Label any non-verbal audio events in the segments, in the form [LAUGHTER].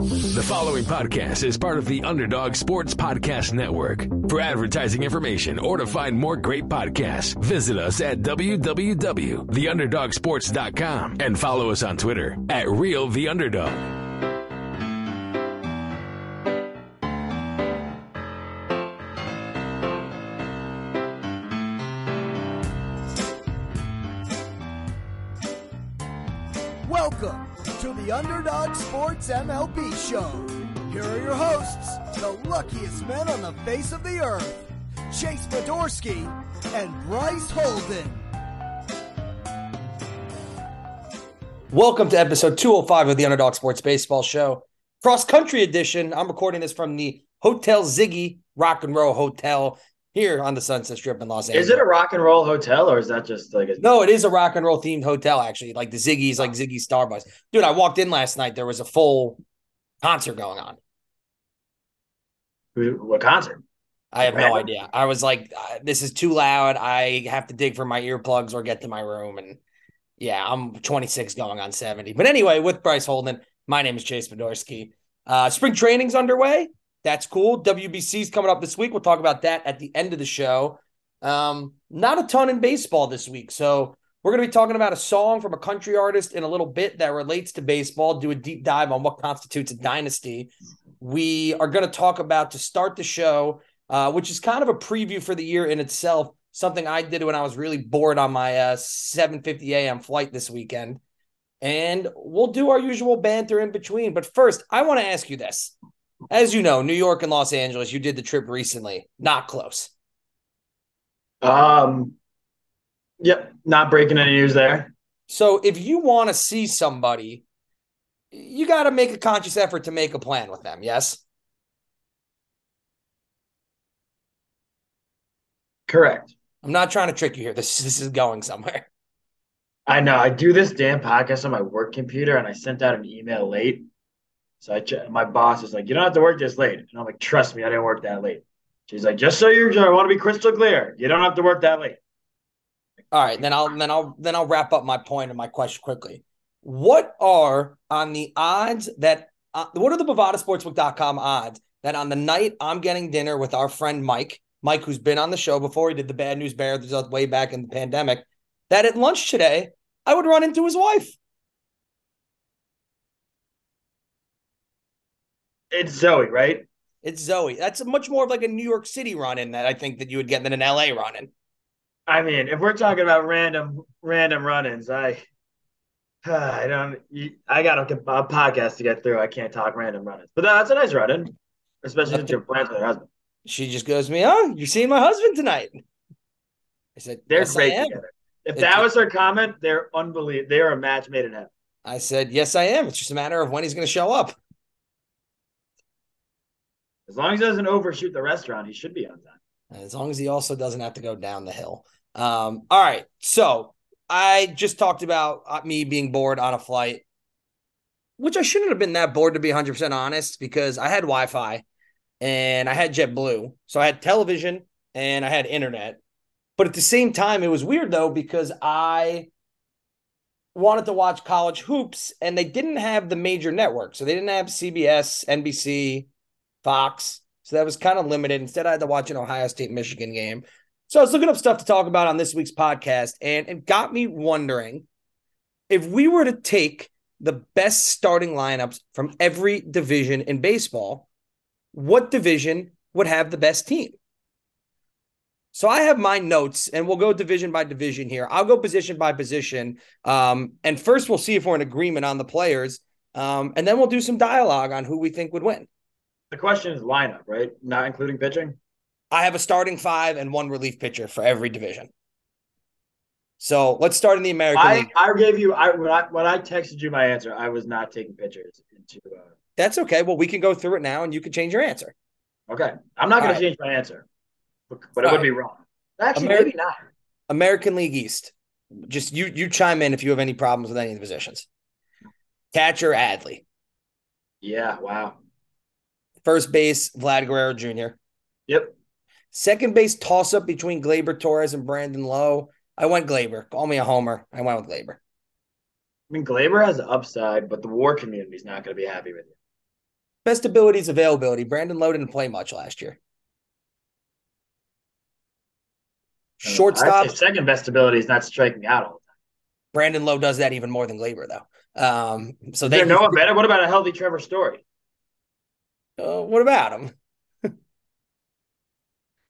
The following podcast is part of the Underdog Sports Podcast Network. For advertising information or to find more great podcasts, visit us at www.theunderdogsports.com and follow us on Twitter at Real The Underdog. Underdog Sports MLB Show. Here are your hosts, the luckiest men on the face of the earth, Chase Fedorsky and Bryce Holden. Welcome to episode 205 of the Underdog Sports Baseball Show, cross country edition. I'm recording this from the Hotel Ziggy Rock and Roll Hotel here on the Sunset Strip in Los Angeles. Is it a rock and roll hotel or is that just like a No, it is a rock and roll themed hotel, actually. Like the Ziggy's, like Ziggy Starbucks. Dude, I walked in last night. There was a full concert going on. What concert? I have no idea. I was like, uh, this is too loud. I have to dig for my earplugs or get to my room. And yeah, I'm 26 going on 70. But anyway, with Bryce Holden, my name is Chase Fedorsky. Uh, spring training's underway. That's cool. WBC's coming up this week. We'll talk about that at the end of the show. Um, not a ton in baseball this week. So we're going to be talking about a song from a country artist in a little bit that relates to baseball, do a deep dive on what constitutes a dynasty. We are going to talk about to start the show, uh, which is kind of a preview for the year in itself. Something I did when I was really bored on my uh, 7:50 a.m. flight this weekend, and we'll do our usual banter in between. But first, I want to ask you this: as you know, New York and Los Angeles, you did the trip recently. Not close. Um Yep, not breaking any news there. So if you want to see somebody, you got to make a conscious effort to make a plan with them. Yes. Correct. I'm not trying to trick you here. This this is going somewhere. I know. I do this damn podcast on my work computer and I sent out an email late. So I ch- my boss is like, "You don't have to work this late." And I'm like, "Trust me, I didn't work that late." She's like, "Just so you're I want to be crystal clear. You don't have to work that late." All right, then I'll then I'll then I'll wrap up my point and my question quickly. What are on the odds that uh, what are the BovadaSportsbook.com odds that on the night I'm getting dinner with our friend Mike, Mike who's been on the show before, he did the Bad News Bears way back in the pandemic, that at lunch today I would run into his wife. It's Zoe, right? It's Zoe. That's much more of like a New York City run in that I think that you would get than an LA run in. I mean, if we're talking about random random run-ins, I [SIGHS] I don't I got a, a podcast to get through. I can't talk random run-ins. But that's a nice run-in, especially since you're plans with her husband. She just goes to me, Oh, you're seeing my husband tonight. I said, They're yes, great together. If It- that was her comment, they're unbelievable. They are a match made in heaven. I said, Yes, I am. It's just a matter of when he's going to show up. As long as he doesn't overshoot the restaurant, he should be on time. As long as he also doesn't have to go down the hill. Um, all right. So I just talked about uh, me being bored on a flight, which I shouldn't have been that bored to be 100% honest because I had Wi Fi and I had JetBlue. So I had television and I had internet. But at the same time, it was weird though because I wanted to watch college hoops and they didn't have the major networks. So they didn't have CBS, NBC, Fox. So that was kind of limited. Instead, I had to watch an Ohio State Michigan game. So I was looking up stuff to talk about on this week's podcast, and it got me wondering if we were to take the best starting lineups from every division in baseball, what division would have the best team? So I have my notes, and we'll go division by division here. I'll go position by position. Um, and first, we'll see if we're in agreement on the players. Um, and then we'll do some dialogue on who we think would win. The question is lineup, right? Not including pitching. I have a starting five and one relief pitcher for every division. So let's start in the American I, League. I gave you I when I when I texted you my answer, I was not taking pitchers into uh, That's okay. Well, we can go through it now and you can change your answer. okay. I'm not All right. change my answer. But, but it would right. be wrong. Actually, Ameri- maybe not. American League East. Just you you chime in if you have any problems with any of the positions. Catcher Adley. Yeah, wow. First base, Vlad Guerrero Jr. Yep. Second base toss up between Gleyber Torres and Brandon Lowe. I went Gleyber. Call me a homer. I went with Gleyber. I mean Gleyber has the upside, but the war community is not gonna be happy with you. Best abilities availability. Brandon Lowe didn't play much last year. Shortstop. Second best ability is not striking out all the time. Brandon Lowe does that even more than Gleyber, though. Um, so they no better? What about a healthy Trevor Story? Uh, what about him?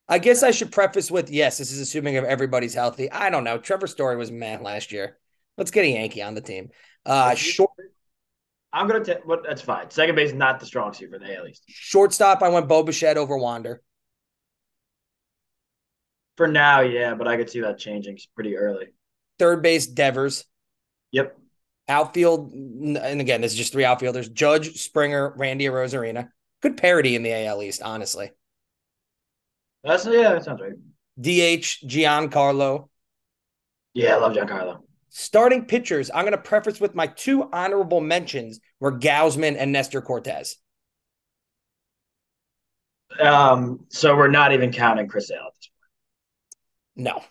I guess I should preface with yes, this is assuming if everybody's healthy. I don't know. Trevor Story was man last year. Let's get a Yankee on the team. Uh, short I'm gonna take. What? That's fine. Second base is not the strong suit for the AL East. shortstop. I went Bo Bichette over Wander. For now, yeah, but I could see that changing pretty early. Third base Devers. Yep. Outfield, and again, this is just three outfielders: Judge, Springer, Randy Arozarena. Good parity in the AL East, honestly. That's yeah, that sounds right. DH Giancarlo. Yeah, I love Giancarlo. Starting pitchers, I'm going to preface with my two honorable mentions were Gausman and Nestor Cortes. Um, so we're not even counting Chris Sale at this No.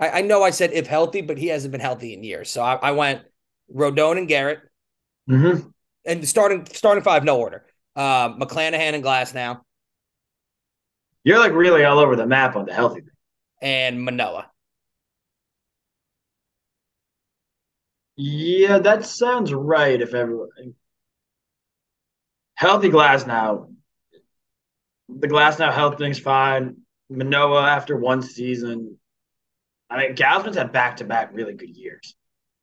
I, I know I said if healthy, but he hasn't been healthy in years. So I, I went Rodon and Garrett. Mm-hmm. And starting starting five, no order. Uh, McClanahan and Glasnow, You're like really all over the map on the healthy thing. and Manoa. Yeah, that sounds right. If everyone healthy Glasnow, the Glasnow health thing's fine. Manoa after one season. I mean, Gausman's had back to back really good years.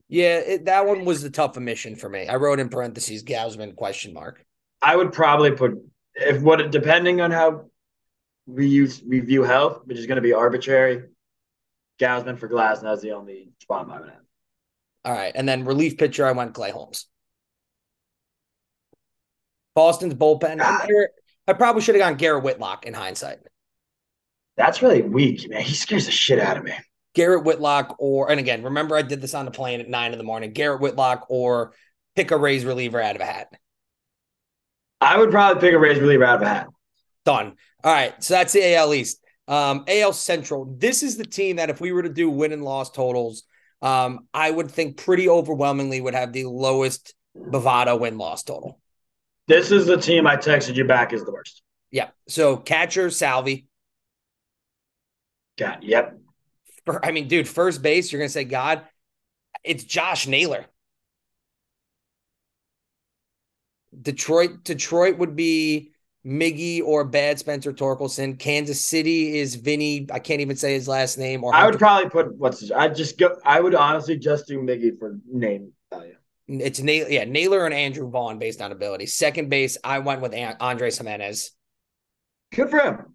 Yeah, it, that one was the tough omission for me. I wrote in parentheses Gausman question mark. I would probably put if what depending on how we use we view health, which is going to be arbitrary. Gausman for Glasnow is the only spot I would have. All right, and then relief pitcher, I went Clay Holmes. Boston's bullpen. Ah. Garrett- I probably should have gone Garrett Whitlock in hindsight. That's really weak, man. He scares the shit out of me. Garrett Whitlock, or and again, remember I did this on the plane at nine in the morning. Garrett Whitlock, or pick a Rays reliever out of a hat. I would probably pick a Rays reliever out of a hat. Done. All right, so that's the AL East. Um, AL Central. This is the team that if we were to do win and loss totals, um, I would think pretty overwhelmingly would have the lowest Bovada win loss total. This is the team I texted you back is the worst. Yeah. So catcher Salvy. God, yep. For, I mean, dude, first base. You're gonna say God. It's Josh Naylor. Detroit. Detroit would be Miggy or Bad Spencer Torkelson. Kansas City is Vinny. I can't even say his last name. Or I would probably put what's I'd just go I would honestly just do Miggy for name value. It's Naylor, yeah, Naylor and Andrew Vaughn based on ability. Second base, I went with An- Andres Gimenez. Good for him.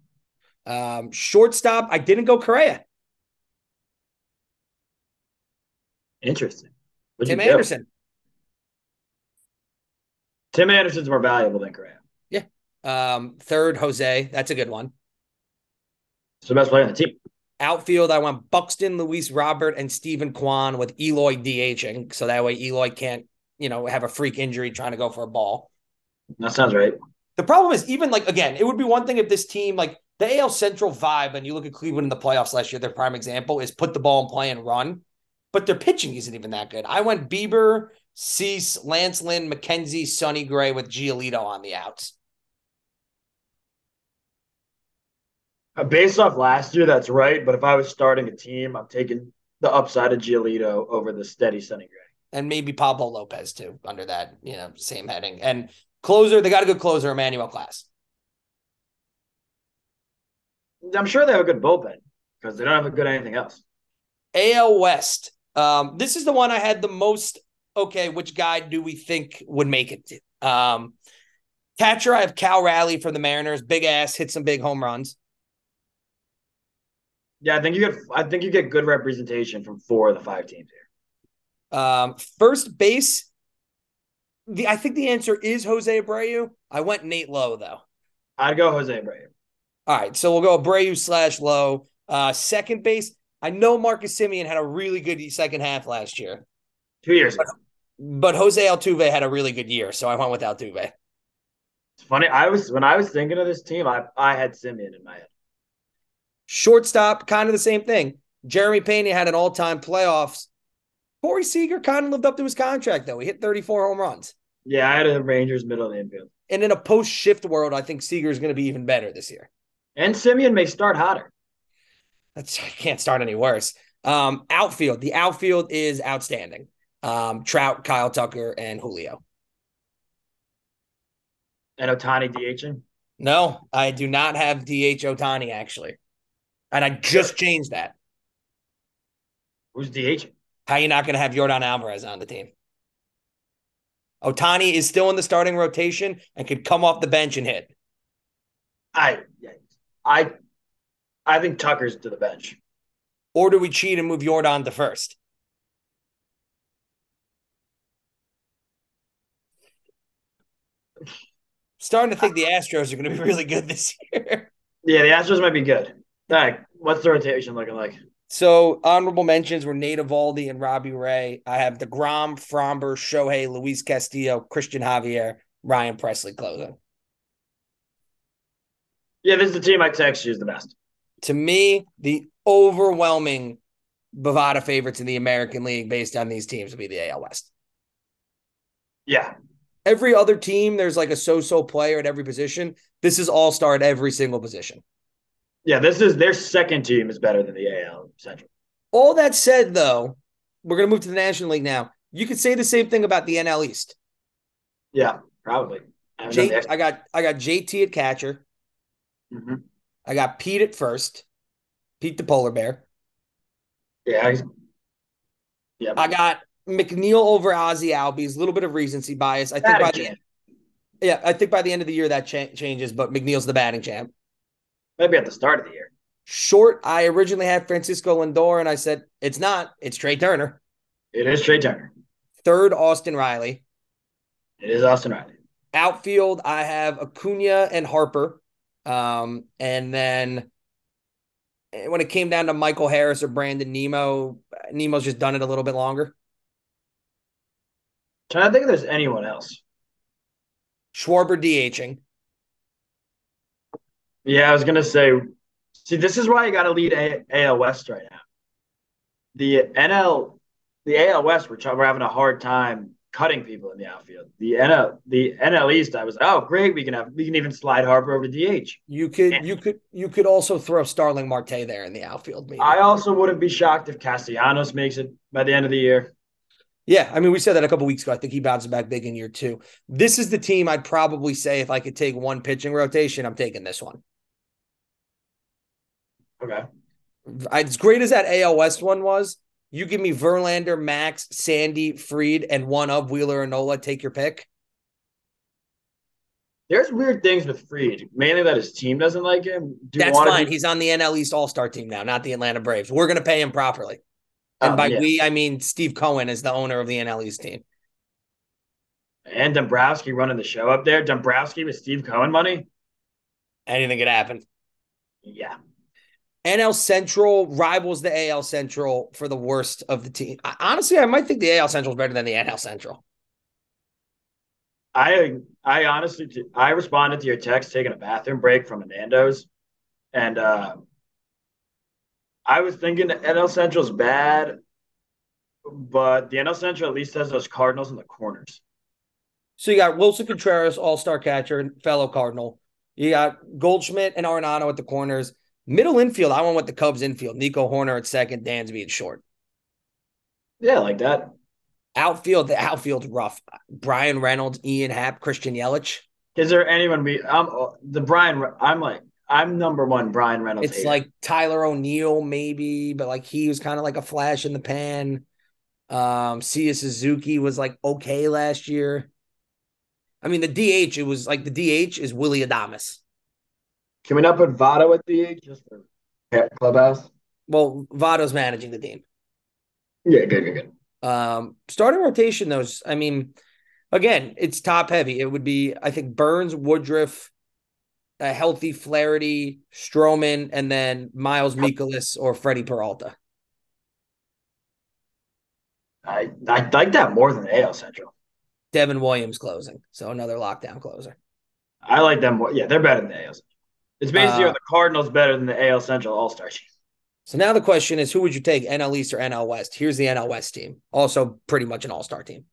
Um, shortstop, I didn't go Correa. Interesting. What'd Tim? Anderson. Tim Anderson's more valuable than Correa. Um, third, Jose. That's a good one. It's the best player on the team. Outfield, I went Buxton, Luis Robert, and Steven Kwan with Eloy DHing. So that way Eloy can't, you know, have a freak injury trying to go for a ball. That sounds right. The problem is, even like, again, it would be one thing if this team, like the AL Central vibe, and you look at Cleveland in the playoffs last year, their prime example is put the ball in play and run. But their pitching isn't even that good. I went Bieber, Cease, Lance Lynn, McKenzie, Sonny Gray with Giolito on the outs. Uh, Based off last year, that's right. But if I was starting a team, I'm taking the upside of Giolito over the steady Sonny Gray. and maybe Pablo Lopez too under that you know same heading. And closer, they got a good closer, Emmanuel Clase. I'm sure they have a good bullpen because they don't have a good anything else. AL West. Um, this is the one I had the most. Okay, which guy do we think would make it? Um, catcher, I have Cal Raleigh from the Mariners. Big ass, hit some big home runs. Yeah, I think you get I think you get good representation from four of the five teams here. Um, first base. The I think the answer is Jose Abreu. I went Nate Lowe though. I'd go Jose Abreu. All right, so we'll go Abreu slash Lowe. Uh, second base. I know Marcus Semien had a really good second half last year, Two years ago. But Jose Altuve had a really good year, so I went with Altuve. It's funny. I was when I was thinking of this team, I I had Semien in my head. Shortstop, kind of the same thing. Jeremy Pena had an all-time playoffs. Corey Seager kind of lived up to his contract, though. He hit 34 home runs. Yeah, I had the Rangers middle infield. And in a post shift world, I think Seager is going to be even better this year. And Semien may start hotter. That's I can't start any worse. Um, outfield. The outfield is outstanding. Um, Trout, Kyle Tucker, and Julio. And Ohtani DHing. No, I do not have DH Ohtani actually. And I just changed that. Who's DHing? How you not going to have Yordan Alvarez on the team? Ohtani is still in the starting rotation and could come off the bench and hit. I, I, I think Tucker's to the bench. Or do we cheat and move Yordan to first? Starting to think the Astros are going to be really good this year. Yeah, the Astros might be good. All right, what's the rotation looking like? So honorable mentions were Nate Eovaldi and Robbie Ray. I have DeGrom, Framber, Shohei, Luis Castillo, Christian Javier, Ryan Pressly closing. Yeah, this is the team I text you is the best. To me, the overwhelming Bovada favorites in the American League based on these teams would be the AL West. Yeah. Every other team, there's like a so-so player at every position. This is all star at every single position. Yeah, this is their second team is better than the AL Central. All that said, though, we're going to move to the National League now. You could say the same thing about the NL East. Yeah, probably. I, J- I got I got JT at catcher. mm-hmm. I got Pete at first. Pete the polar bear. Yeah. Yeah. I got McNeil over Ozzy Albies. A little bit of recency bias. I think by the yeah, I think by the end of the year that cha- changes. But McNeil's the batting champ. Maybe at the start of the year. Short. I originally had Francisco Lindor, and I said it's not. It's Trea Turner. It is Trea Turner. Third, Austin Riley. It is Austin Riley. Outfield, I have Acuna and Harper. Um, and then when it came down to Michael Harris or Brandon Nimmo, Nimmo's just done it a little bit longer. Trying to think if there's anyone else. Schwarber DHing. Yeah, I was gonna say. See, this is why you got to lead a- AL West right now. The NL, the AL West, we're, we're having a hard time cutting people in the outfield. The NL, the NL East, I was oh great, we can have we can even slide Harper over to DH. You could you could you could also throw Starling Marte there in the outfield. Maybe. I also wouldn't be shocked if Castellanos makes it by the end of the year. Yeah, I mean, we said that a couple weeks ago. I think he bounces back big in year two. This is the team I'd probably say if I could take one pitching rotation, I'm taking this one. Okay. As great as that AL West one was, you give me Verlander, Max, Sandy, Fried, and one of Wheeler and Nola. Take your pick. There's weird things with Fried, mainly that his team doesn't like him. Do That's fine. Be- He's on the NL East All Star team now, not the Atlanta Braves. We're going to pay him properly. And um, by yeah. we, I mean Steve Cohen is the owner of the NL East team. And Dombrowski running the show up there. Dombrowski with Steve Cohen money. Anything could happen. Yeah. NL Central rivals the AL Central for the worst of the team. Honestly, I might think the AL Central is better than the NL Central. I I honestly I responded to your text taking a bathroom break from Nando's, and uh, I was thinking NL Central's bad, but the NL Central at least has those Cardinals in the corners. So you got Willson Contreras, All Star catcher, and fellow Cardinal. You got Goldschmidt and Arenado at the corners. Middle infield, I went with the Cubs infield. Nico Hoerner at second, Dansby at short. Yeah, like that. Outfield, the outfield's rough. Bryan Reynolds, Ian Happ, Christian Yelich. Is there anyone we? I'm the Brian. I'm like I'm number one. Bryan Reynolds. It's hater. like Tyler O'Neill, maybe, but like he was kind of like a flash in the pan. Um, Seiya Suzuki was like okay last year. I mean, the DH, it was like the DH is Willy Adames. Can we not put Votto at DH just for clubhouse? Well, Votto's managing the team. Yeah, good, good, good. Um, starting rotation, though, I mean, again, it's top heavy. It would be, I think, Burnes, Woodruff, a healthy Flaherty, Stroman, and then Miles Mikolas or Freddie Peralta. I I like that more than AL Central. Devin Williams closing, so another lockdown closer. I like them more. Yeah, they're better than the AL. Central. It's basically uh, the Cardinals better than the AL Central All Star team. So now the question is, who would you take, NL East or NL West? Here's the NL West team, also pretty much an All Star team.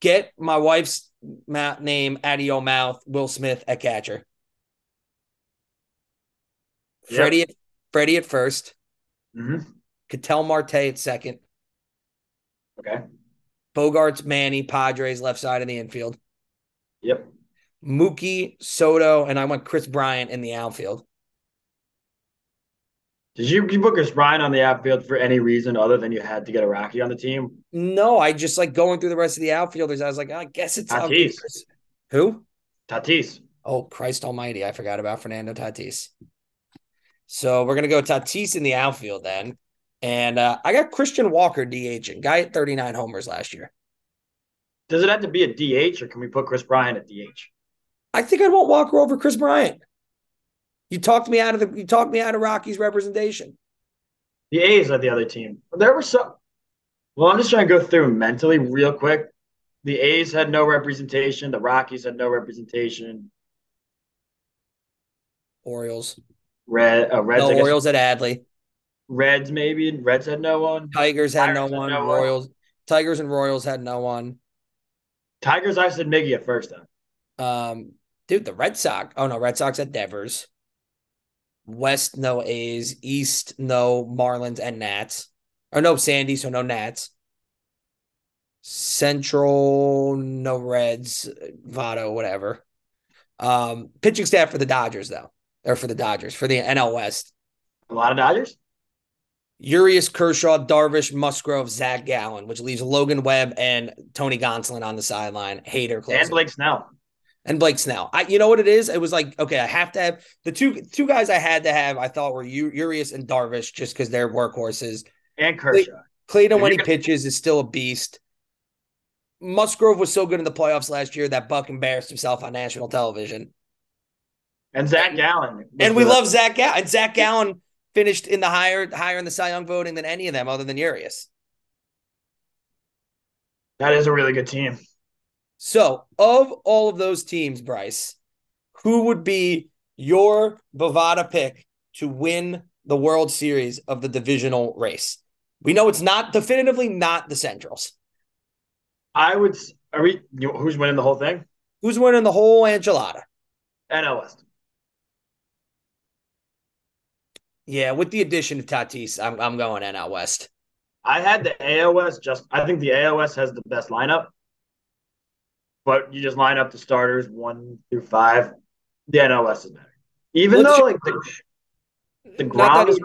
Get my wife's name out of your mouth. Will Smith at catcher. Yep. Freddie, at, Freddie at first. hmm Ketel Marte at second. Okay. Bogaerts, Manny, Padres left side of the infield. Yep. Mookie, Soto, and I went Kris Bryant in the outfield. Did you, you book Kris Bryant on the outfield for any reason other than you had to get a Rocky on the team? No, I just like going through the rest of the outfielders. I was like, I guess it's Tatis. Who? Tatis. Oh, Christ Almighty! I forgot about Fernando Tatis. So we're gonna go Tatis in the outfield then, and uh, I got Christian Walker DHing. Guy at 39 homers last year. Does it have to be a DH or can we put Kris Bryant at DH? I think I'd want Walker over Kris Bryant. You talked me out of the. You talked me out of Rocky's representation. The A's are the other team. There were some. Well, I'm just trying to go through mentally real quick. The A's had no representation. The Rockies had no representation. Orioles. Red, uh, Reds, No guess, Orioles at Adley. Reds maybe. Reds had no one. Tigers had no Tigers had one. no one. Royals. Tigers and Royals had no one. Tigers, I said Miggy at first though. Um, dude, the Red Sox. Oh no, Red Sox at Devers. West no A's. East no Marlins and Nats. Or no Sandy, so no Nats. Central no Reds, Votto, whatever. Um, pitching staff for the Dodgers though, or for the Dodgers for the NL West. A lot of Dodgers. Urias, Kershaw, Darvish, Musgrove, Zach Gallen, which leaves Logan Webb and Tony Gonsolin on the sideline. Hader closing. And Blake Snell. And Blake Snell. I, you know what it is? It was like, okay, I have to have the two two guys I had to have. I thought were U- Urias and Darvish, just because they're workhorses. And Kershaw. Clayton, If when he pitches, is still a beast. Musgrove was so good in the playoffs last year that Buck embarrassed himself on national television. And Zach Gallen. And we love Zach Gallen. And Zach Gallen finished in the higher higher in the Cy Young voting than any of them, other than Urias. That is a really good team. So, of all of those teams, Bryce, who would be your Bovada pick to win the World Series of the divisional race? We know it's not definitively not the Centrals. I would. Are we? You, who's winning the whole thing? Who's winning the whole enchilada? NL West. Yeah, with the addition of Tatis, I'm I'm going NL West. I had the AOS just I think the AOS has the best lineup. But you just line up the starters one through five. The NOS is better. Even What's though like the, the Grom is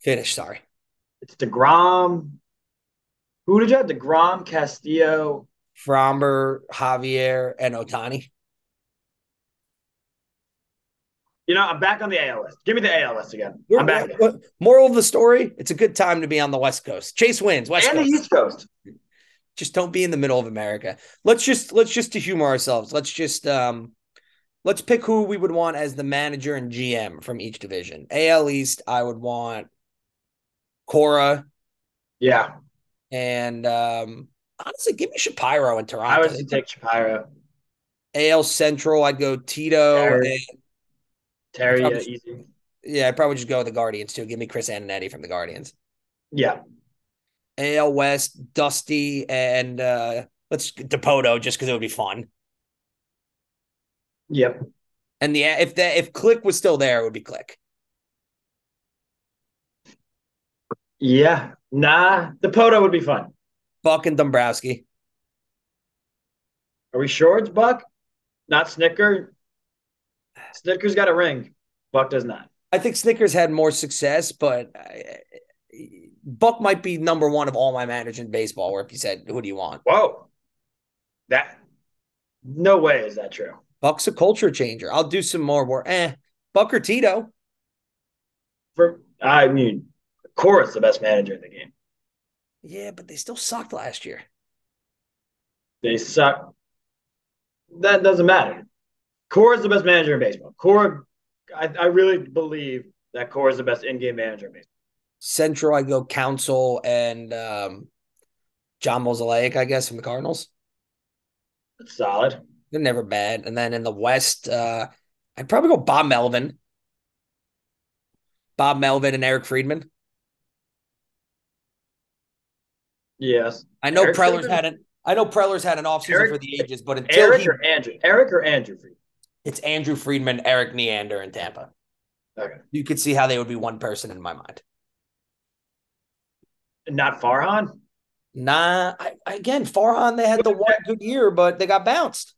Finish, sorry. it's the Grom. Who did you have? The Grom, Castillo. Framber, Javier, and Ohtani. You know, I'm back on the ALS. Give me the ALS again. We're- I'm back. moral of the story: It's a good time to be on the West Coast. Chase wins. West And the East Coast. Just don't be in the middle of America. Let's just let's just to humor ourselves. Let's just um let's pick who we would want as the manager and GM from each division. AL East, I would want Cora Yeah. and um honestly give me Shapiro in Toronto. I was to take Shapiro. AL Central, I'd go Tito Terry. Terry, yeah, Probably- easy. yeah, I'd probably just go with the Guardians too. Give me Chris Antonetti from the Guardians. Yeah. AL West, Dusty and uh let's Dipoto just because it would be fun. Yep. And the if that if Click was still there, it would be Click. Yeah. Nah. Dipoto would be fun. Buck and Dombrowski. Are we sure it's Buck? Not Snitker? Snitker's got a ring. Buck does not. I think Snitker's had more success, but I, Buck might be number one of all my managers in baseball. Where if you said, "Who do you want?" Whoa. That no way is that true. Buck's a culture changer. I'll do some more work. Eh, Buck or Tito? For I mean, Cora's the best manager in the game. Yeah, but they still sucked last year. They suck. That doesn't matter. Cora's the best manager in baseball. Cora, I, I really believe that Cora's the best in-game manager in baseball. Central, I go Counsell and um, John Mozeliak, I guess, from the Cardinals. That's solid. They're never bad. And then in the West, uh, I'd probably go Bob Melvin. Bob Melvin and Eric Friedman. Yes. I know Eric Preller's Friedman? had an I know Preller's had an offseason Eric- for the ages, but until Eric he, or Andrew? Eric or Andrew Fried? it's Andrew Friedman, Eric Neander in Tampa. Okay. You could see how they would be one person in my mind. Not Farhan? Nah, I, again, Farhan, they had the one good year, but they got bounced.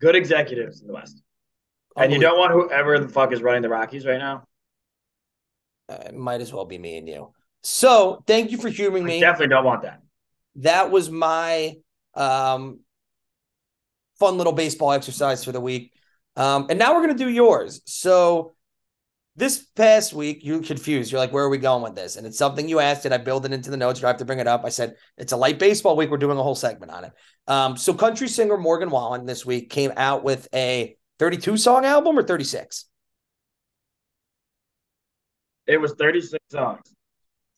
Good executives in the West. And you don't want whoever the fuck is running the Rockies right now. Uh, it might as well be me and you. So thank you for humoring I me. definitely don't want that. that was my um, fun little baseball exercise for the week. Um, and now we're going to do yours. So this past week, you're confused. You're like, where are we going with this? And it's something you asked, and I built it into the notes. You have to bring it up. I said, it's a light baseball week. We're doing a whole segment on it. Um, so country singer Morgan Wallen this week came out with a 32 song album or 36? It was 36 songs.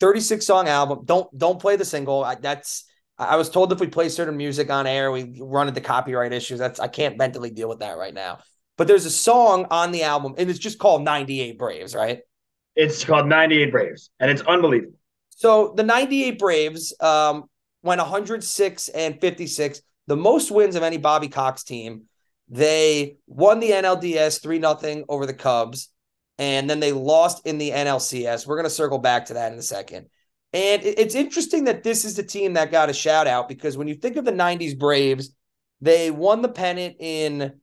36 song album. Don't don't play the single. I, that's I was told if we play certain music on air, we run into copyright issues. That's I can't mentally deal with that right now. But there's a song on the album, and it's just called 98 Braves, right? It's called 98 Braves, and it's unbelievable. So the 98 Braves um, went 106 and 56, the most wins of any Bobby Cox team. They won the NLDS 3 0 over the Cubs, and then they lost in the NLCS. We're going to circle back to that in a second. And it's interesting that this is the team that got a shout out because when you think of the 90s Braves, they won the pennant in,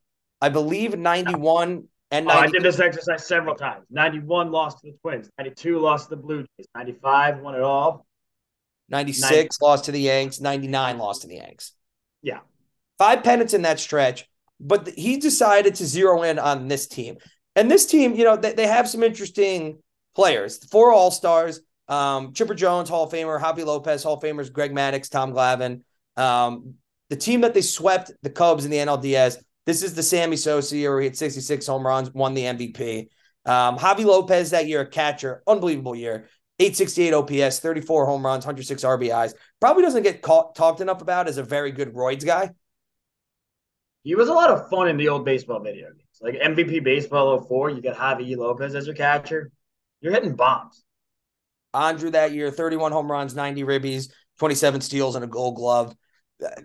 I believe, 91 and Oh, I did this exercise several times. 91 lost to the Twins. 92 lost to the Blue Jays. 95 won it all. 96 lost to the Yanks, 99 lost to the Yanks. Yeah. Five pennants in that stretch, but he decided to zero in on this team. And this team, you know, they, they have some interesting players. Four All Stars, um, Chipper Jones, Hall of Famer, Javi Lopez, Hall of Famers, Greg Maddux, Tom Glavine. Um, the team that they swept the Cubs in the NLDS. This is the Sammy Sosa year where he had 66 home runs, won the MVP. Um, Javi Lopez that year, a catcher, unbelievable year. 868 OPS, 34 home runs, 106 RBIs. Probably doesn't get caught, talked enough about as a very good Roids guy. He was a lot of fun in the old baseball video games. Like MVP Baseball 04, you got Javi Lopez as your catcher. You're hitting bombs. Andruw that year, 31 home runs, 90 ribbies, 27 steals, and a gold glove.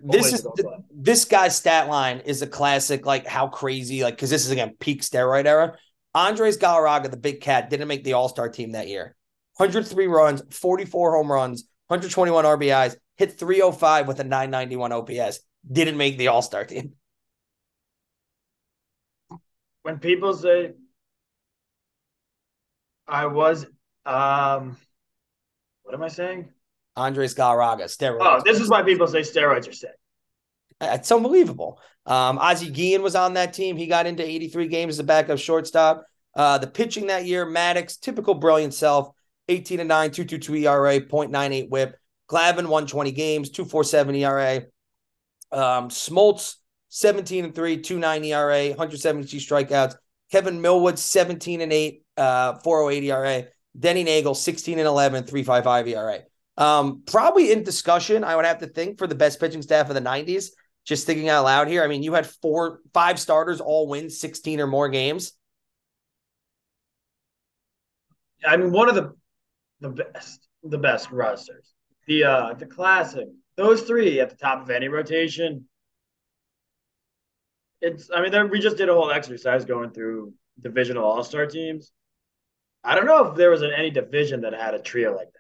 This is th- this guy's stat line is a classic, like how crazy, like because this is again peak steroid era. Andres Galarraga, the big cat, didn't make the All Star team that year. 103 runs, 44 home runs, 121 RBIs, hit 305 with a 991 OPS. Didn't make the All Star team. When people say I was um what am I saying? Andres Galarraga, steroids. Oh, this is why people say steroids are sick. It's unbelievable. Um, Ozzie Guillen was on that team. He got into 83 games as a backup shortstop. Uh, the pitching that year, Maddux, typical brilliant self, 18 and 9, 222 ERA, 0.98 whip. Glavine, 120 games, 247 ERA. Um, Smoltz, 17 and 3, 29 ERA, 172 strikeouts. Kevin Millwood, 17 and 8, uh, 408 ERA. Denny Neagle, 16 and 11, 355 ERA. Um, probably in discussion, I would have to think for the best pitching staff of the 90s. Just thinking out loud here. I mean, you had four, five starters all win 16 or more games. I mean, one of the the best, the best rosters. The uh the classic. Those three at the top of any rotation. It's. I mean, we just did a whole exercise going through divisional all star teams. I don't know if there was any division that had a trio like that.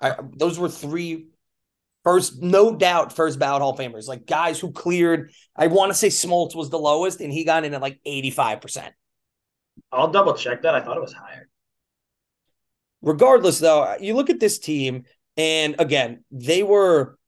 I, those were three first, no doubt, first ballot Hall of Famers, like guys who cleared. I want to say Smoltz was the lowest, and he got in at like 85%. I'll double check that. I thought it was higher. Regardless, though, you look at this team, and again, they were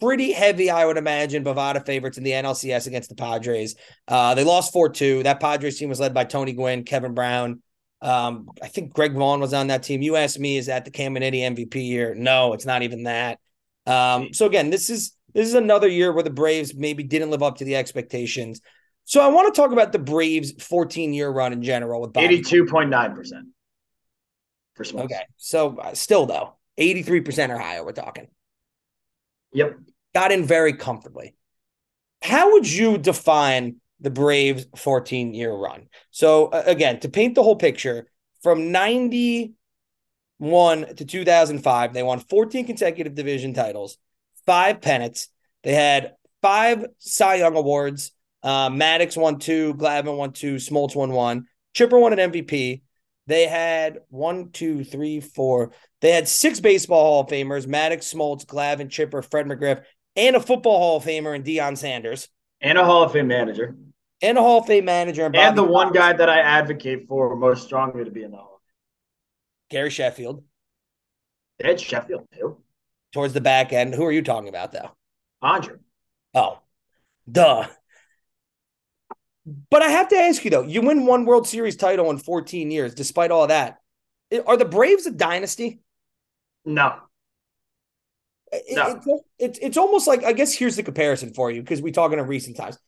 pretty heavy, I would imagine, Bovada favorites in the NLCS against the Padres. Uh, they lost 4 2. That Padres team was led by Tony Gwynn, Kevin Brown. Um, I think Greg Vaughn was on that team. You asked me, is that the Caminiti MVP year? No, it's not even that. Um, so again, this is this is another year where the Braves maybe didn't live up to the expectations. So I want to talk about the Braves' 14 year run in general with Bobby. Eighty-two point nine percent for Smoltz. Okay. So uh, still though, 83% or higher, we're talking. Yep. Got in very comfortably. How would you define the Braves 14 year run? So again, to paint the whole picture, from 91 to 2005, they won 14 consecutive division titles, five pennants. They had five Cy Young awards. Uh, Maddux won two, Glavine won two, Smoltz won one, Chipper won an MVP. They had one, two, three, four. They had six baseball Hall of Famers: Maddux, Smoltz, Glavine, Chipper, Fred McGriff, and a football Hall of Famer in Deion Sanders, and a Hall of Fame manager, and a Hall of Fame manager, and, and the one guy that I advocate for most strongly to be in the Hall. Gary Sheffield. Had Sheffield too. Towards the back end. Who are you talking about though? Andre. Oh, duh. But I have to ask you though, you win one World Series title in 14 years, despite all that. Are the Braves a dynasty? No. no. It, it, it's almost like I guess here's the comparison for you because we talking in recent times.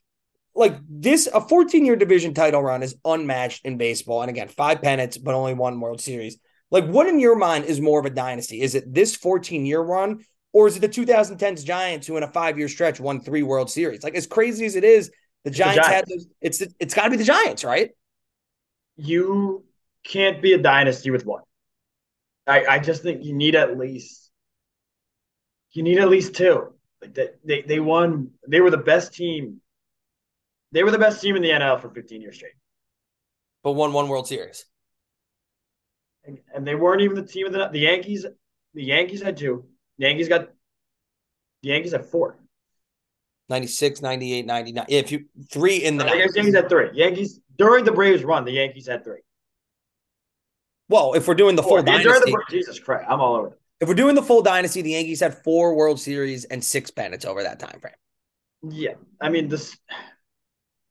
Like this, a 14 year division title run is unmatched in baseball. And again, five pennants, but only one World Series. Like, what in your mind is more of a dynasty? Is it this 14 year run, or is it the 2010s Giants who, in a five year stretch, won three World Series? Like, as crazy as it is, the Giants, the Giants. had those. It's it's got to be the Giants, right? You can't be a dynasty with one. I I just think you need at least you need at least two. Like they they they won. They were the best team. They were the best team in the NL for 15 years straight. But won one World Series. And, and they weren't even the team of the the Yankees. The Yankees had two. The Yankees got the Yankees had four. 96, 98, 99. If you three in the Yankees had three. Yankees during the Braves run, the Yankees had three. Well, if we're doing the full dynasty, the, Jesus Christ, I'm all over. It. If we're doing the full dynasty, the Yankees had four World Series and six pennants over that time frame. Yeah, I mean this.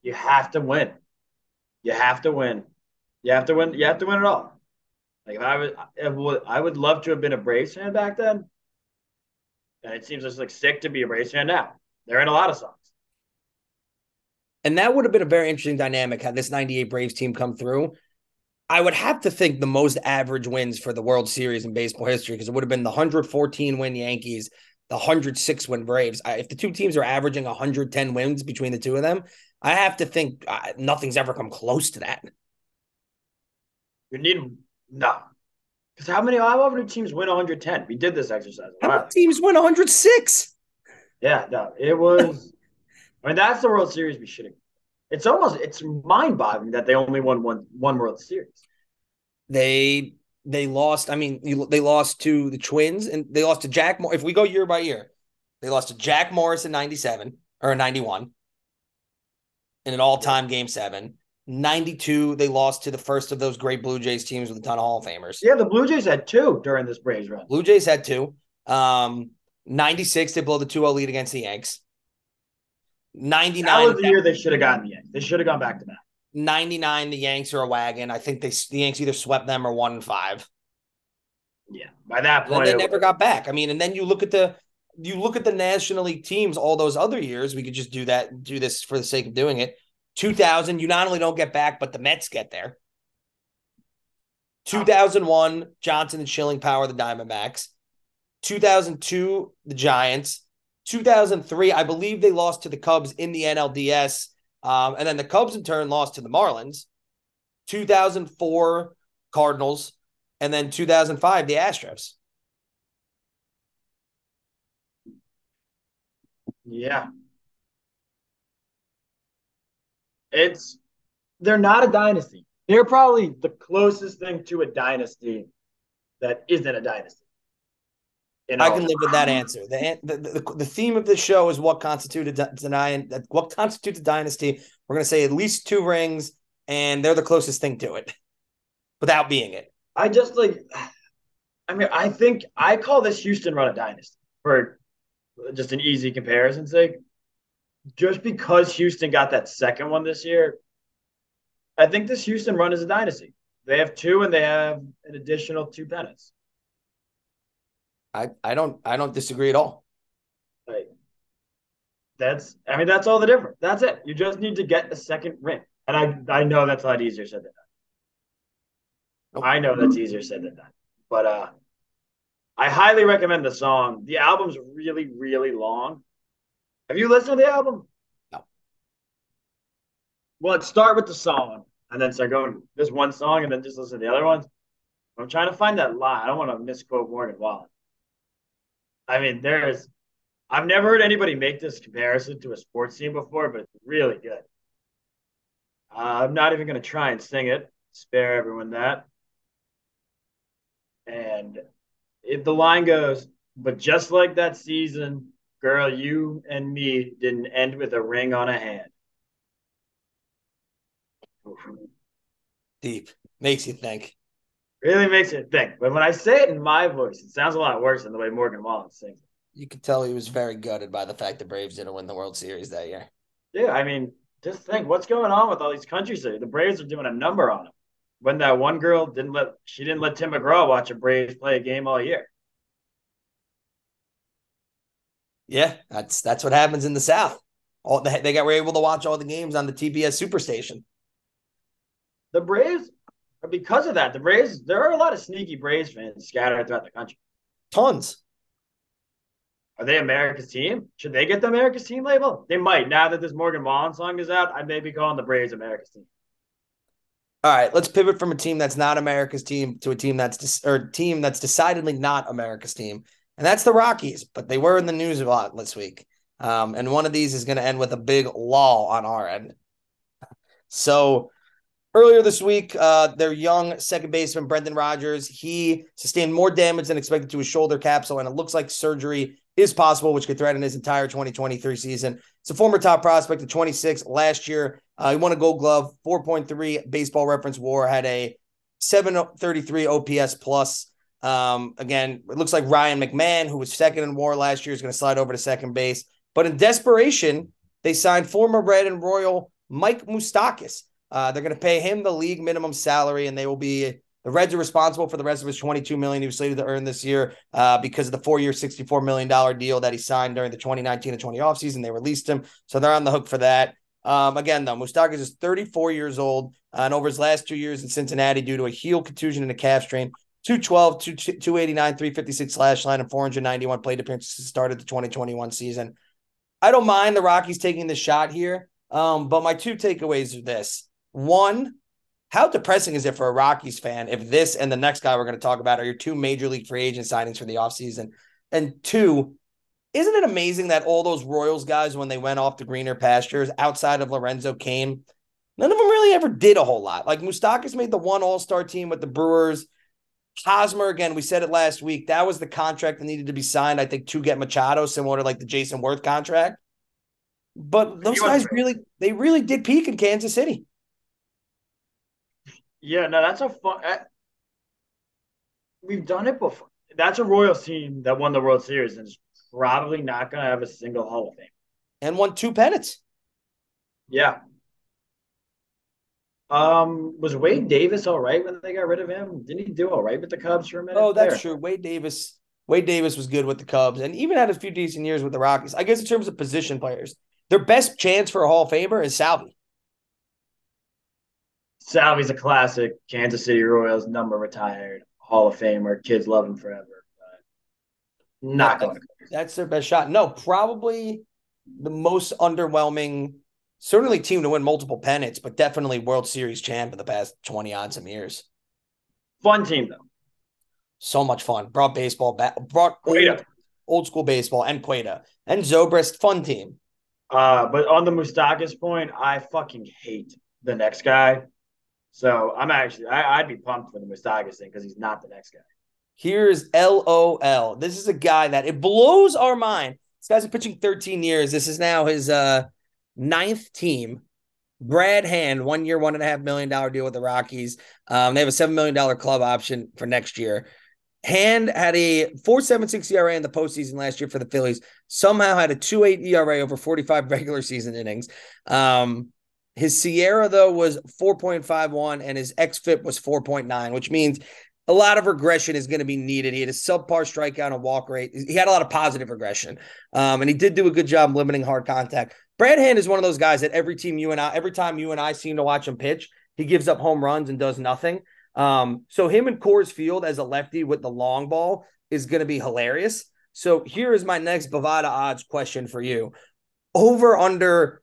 You have to win. You have to win. You have to win. You have to win it all. Like if I was, I would, I would love to have been a Braves fan back then. And it seems just like sick to be a Braves fan now. They're in a lot of songs. And that would have been a very interesting dynamic had this 98 Braves team come through. I would have to think the most average wins for the World Series in baseball history because it would have been the 114 win Yankees, the 106 win Braves. I, if the two teams are averaging 110 wins between the two of them, I have to think uh, nothing's ever come close to that. You need no, because how many how often do teams win 110? We did this exercise. How many teams win 106? Yeah, no, it was. I mean, that's the World Series we should have. It's almost it's mind boggling that they only won one one World Series. They they lost. I mean, they lost to the Twins and they lost to Jack. If we go year by year, they lost to Jack Morris in '97 or '91 in an all time Game Seven. 92, they lost to the first of those great Blue Jays teams with a ton of Hall of Famers. Yeah, the Blue Jays had two during this Braves run. Blue Jays had two. Um, 96, they blow the 2 0 lead against the Yanks. 99. That was the year they should have gotten the Yanks. They should have gone back to that. 99, the Yanks are a wagon. I think they the Yanks either swept them or won and five. Yeah, by that point, they never got back. I mean, and then you look at the you look at the National League teams all those other years. We could just do that, do this for the sake of doing it. 2000, you not only don't get back, but the Mets get there. 2001, Johnson and Schilling power the Diamondbacks. 2002, the Giants. 2003, I believe they lost to the Cubs in the NLDS. Um, and then the Cubs in turn lost to the Marlins. 2004, Cardinals. And then 2005, the Astros. Yeah. It's they're not a dynasty. They're probably the closest thing to a dynasty that isn't a dynasty. I can live with that answer. The, the, the, the theme of the show is what constitutes a denying what constitutes a dynasty. We're going to say at least two rings, and they're the closest thing to it, without being it. I just like, I mean, I think I call this Houston run a dynasty for just an easy comparison sake. Just because Houston got that second one this year, I think this Houston run is a dynasty. They have two, and they have an additional two pennants. I, I don't I don't disagree at all. Like that's I mean that's all the difference. That's it. You just need to get a second ring. And I I know that's a lot easier said than done. I know that's easier said than done. But uh I highly recommend the song. The album's really, really long. Have you listened to the album? No. Well, let's start with the song and then start going this one song and then just listen to the other ones. I'm trying to find that line. I don't want to misquote Morgan Wallen. I mean, there's I've never heard anybody make this comparison to a sports team before, but it's really good. Uh, I'm not even going to try and sing it. Spare everyone that. And if the line goes, but just like that season, girl, you and me didn't end with a ring on a hand. Deep. Makes you think. Really makes you think. But when I say it in my voice, it sounds a lot worse than the way Morgan Wallen sings it. You could tell he was very gutted by the fact the Braves didn't win the World Series that year. Yeah, I mean, just think what's going on with all these countries. The Braves are doing a number on them. When that one girl didn't let she didn't let Tim McGraw watch a Braves play a game all year. Yeah, that's that's what happens in the South. All the, they got were able to watch all the games on the TBS Superstation. The Braves, because of that, the Braves there are a lot of sneaky Braves fans scattered throughout the country. Tons. Are they America's team? Should they get the America's team label? They might. Now that this Morgan Wallen song is out, I may be calling the Braves America's team. All right, let's pivot from a team that's not America's team to a team that's or a team that's decidedly not America's team, and that's the Rockies. But they were in the news a lot this week, um, and one of these is going to end with a big lull on our end. So Earlier this week, uh, their young second baseman, Brendan Rodgers, he sustained more damage than expected to his shoulder capsule, and it looks like surgery is possible, which could threaten his entire 2023 season. It's a former top prospect at 26 last year. Uh, he won a gold glove, 4.3 baseball reference war, had a 733 OPS plus. Um, again, it looks like Ryan McMahon, who was second in war last year, is going to slide over to second base. But in desperation, they signed former Red and Royal Mike Moustakas. Uh, they're going to pay him the league minimum salary, and they will be the Reds are responsible for the rest of his 22 million he was slated to earn this year uh, because of the four-year, 64 million dollar deal that he signed during the 2019 and 20 offseason. They released him, so they're on the hook for that. Um, again, though, Moustakas is 34 years old, uh, and over his last two years in Cincinnati, due to a heel contusion and a calf strain, 212, 289, 356 slash line, and 491 plate appearances started the 2021 season. I don't mind the Rockies taking the shot here, um, but my two takeaways are this. One, how depressing is it for a Rockies fan if this and the next guy we're going to talk about are your two major league free agent signings for the offseason? And two, isn't it amazing that all those Royals guys, when they went off to greener pastures outside of Lorenzo Cain, none of them really ever did a whole lot. Like Moustakas made the one All Star team with the Brewers. Hosmer, again, we said it last week. That was the contract that needed to be signed, I think, to get Machado, similar to like the Jayson Werth contract. But those guys really, they really did peak in Kansas City. Yeah, no, that's a fun. Uh, we've done it before. That's a Royals team that won the World Series and is probably not going to have a single Hall of Fame. And won two pennants. Yeah. Um, was Wade Davis all right when they got rid of him? Didn't he do all right with the Cubs for a minute? Oh, that's there? true. Wade Davis. Wade Davis was good with the Cubs and even had a few decent years with the Rockies. I guess in terms of position players, their best chance for a Hall of Famer is Salvy. Salvy's a classic. Kansas City Royals number retired, Hall of Famer. Kids love him forever. But not going. To. That's their best shot. No, probably the most underwhelming. Certainly, team to win multiple pennants, but definitely World Series champ in the past twenty odd some years. Fun team though. So much fun. Brought baseball back. Brought old, old, school baseball and Queta and Zobrist. Fun team. Uh, but on the Moustakas point, I fucking hate the next guy. So I'm actually I, would be pumped for the Moustakas thing because he's not the next guy. Here's LOL. This is a guy that it blows our mind. This guy's been pitching 13 years. This is now his uh ninth team. Brad Hand, one year, one and a half million dollar deal with the Rockies. Um, they have a seven million dollar club option for next year. Hand had a 4.76 ERA in the postseason last year for the Phillies. Somehow had a 2.8 ERA over 45 [LAUGHS] regular season innings. Um, his SIERA, though, was 4.51 and his XFIP was 4.9, which means a lot of regression is going to be needed. He had a subpar strikeout and walk rate. He had a lot of positive regression. Um, and he did do a good job limiting hard contact. Brad Hand is one of those guys that every team you and I, every time you and I seem to watch him pitch, he gives up home runs and does nothing. Um, so him and Coors Field as a lefty with the long ball is going to be hilarious. So here is my next Bovada odds question for you. Over under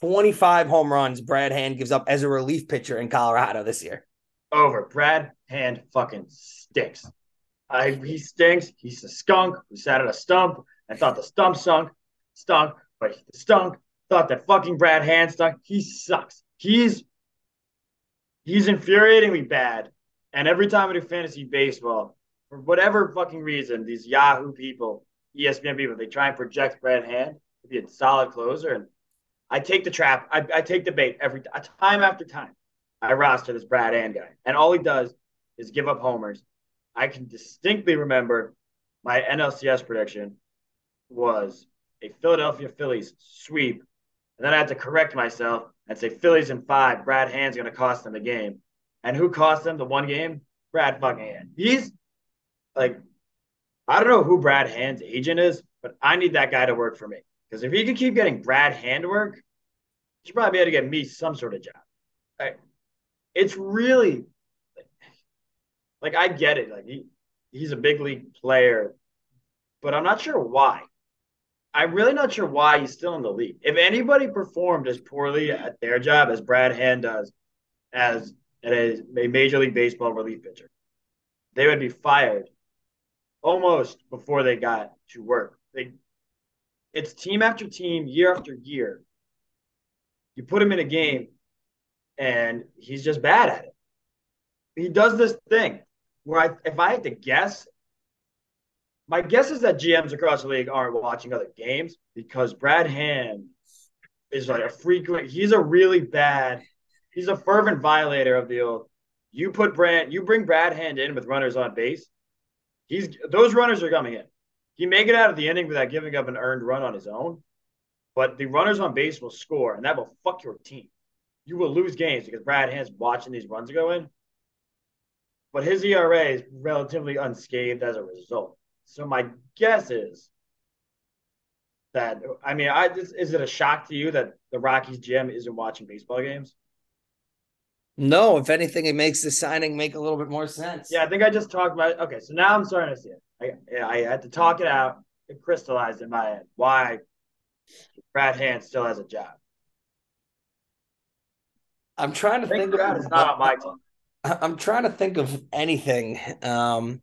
25 home runs Brad Hand gives up as a relief pitcher in Colorado this year. Over. Brad Hand fucking stinks. I, he stinks. He's a skunk who sat at a stump I thought the stump sunk, stunk, but he stunk. Thought that fucking Brad Hand stunk. He sucks. He's he's infuriatingly bad. And every time I do fantasy baseball, for whatever fucking reason, these Yahoo people, ESPN people, they try and project Brad Hand to be a solid closer. And I take the trap. I, I take the bait every uh, time after time. I roster this Brad Hand guy, and all he does is give up homers. I can distinctly remember my NLCS prediction was a Philadelphia Phillies sweep, and then I had to correct myself and say Phillies in five. Brad Hand's going to cost them the game, and who cost them the one game? Brad fucking Hand. He's like, I don't know who Brad Hand's agent is, but I need that guy to work for me because if he can keep getting Brad Hand work, he should probably be able to get me some sort of job. Right? It's really like I get it. Like he he's a big league player, but I'm not sure why. I'm really not sure why he's still in the league. If anybody performed as poorly at their job as Brad Hand does, as a Major League Baseball relief pitcher, they would be fired almost before they got to work. They, it's team after team, year after year. You put him in a game, and he's just bad at it. He does this thing where I, if I had to guess, my guess is that GMs across the league aren't watching other games because Brad Hand is like a frequent. He's a really bad. He's a fervent violator of the old. You put Brand, you bring Brad Hand in with runners on base. He's those runners are coming in. He may get out of the inning without giving up an earned run on his own, but the runners on base will score, and that will fuck your team. You will lose games because Brad Hand's watching these runs go in but his ERA is relatively unscathed as a result. So my guess is that I mean, I is it a shock to you that the Rockies GM isn't watching baseball games? No, if anything, it makes the signing make a little bit more sense. Yeah, I think I just talked about. Okay, so now I'm starting to see it. I, I had to talk it out. It crystallized in my head why Brad Hand still has a job. I'm trying to think, think about it's not my team. [LAUGHS] I'm trying to think of anything. Um,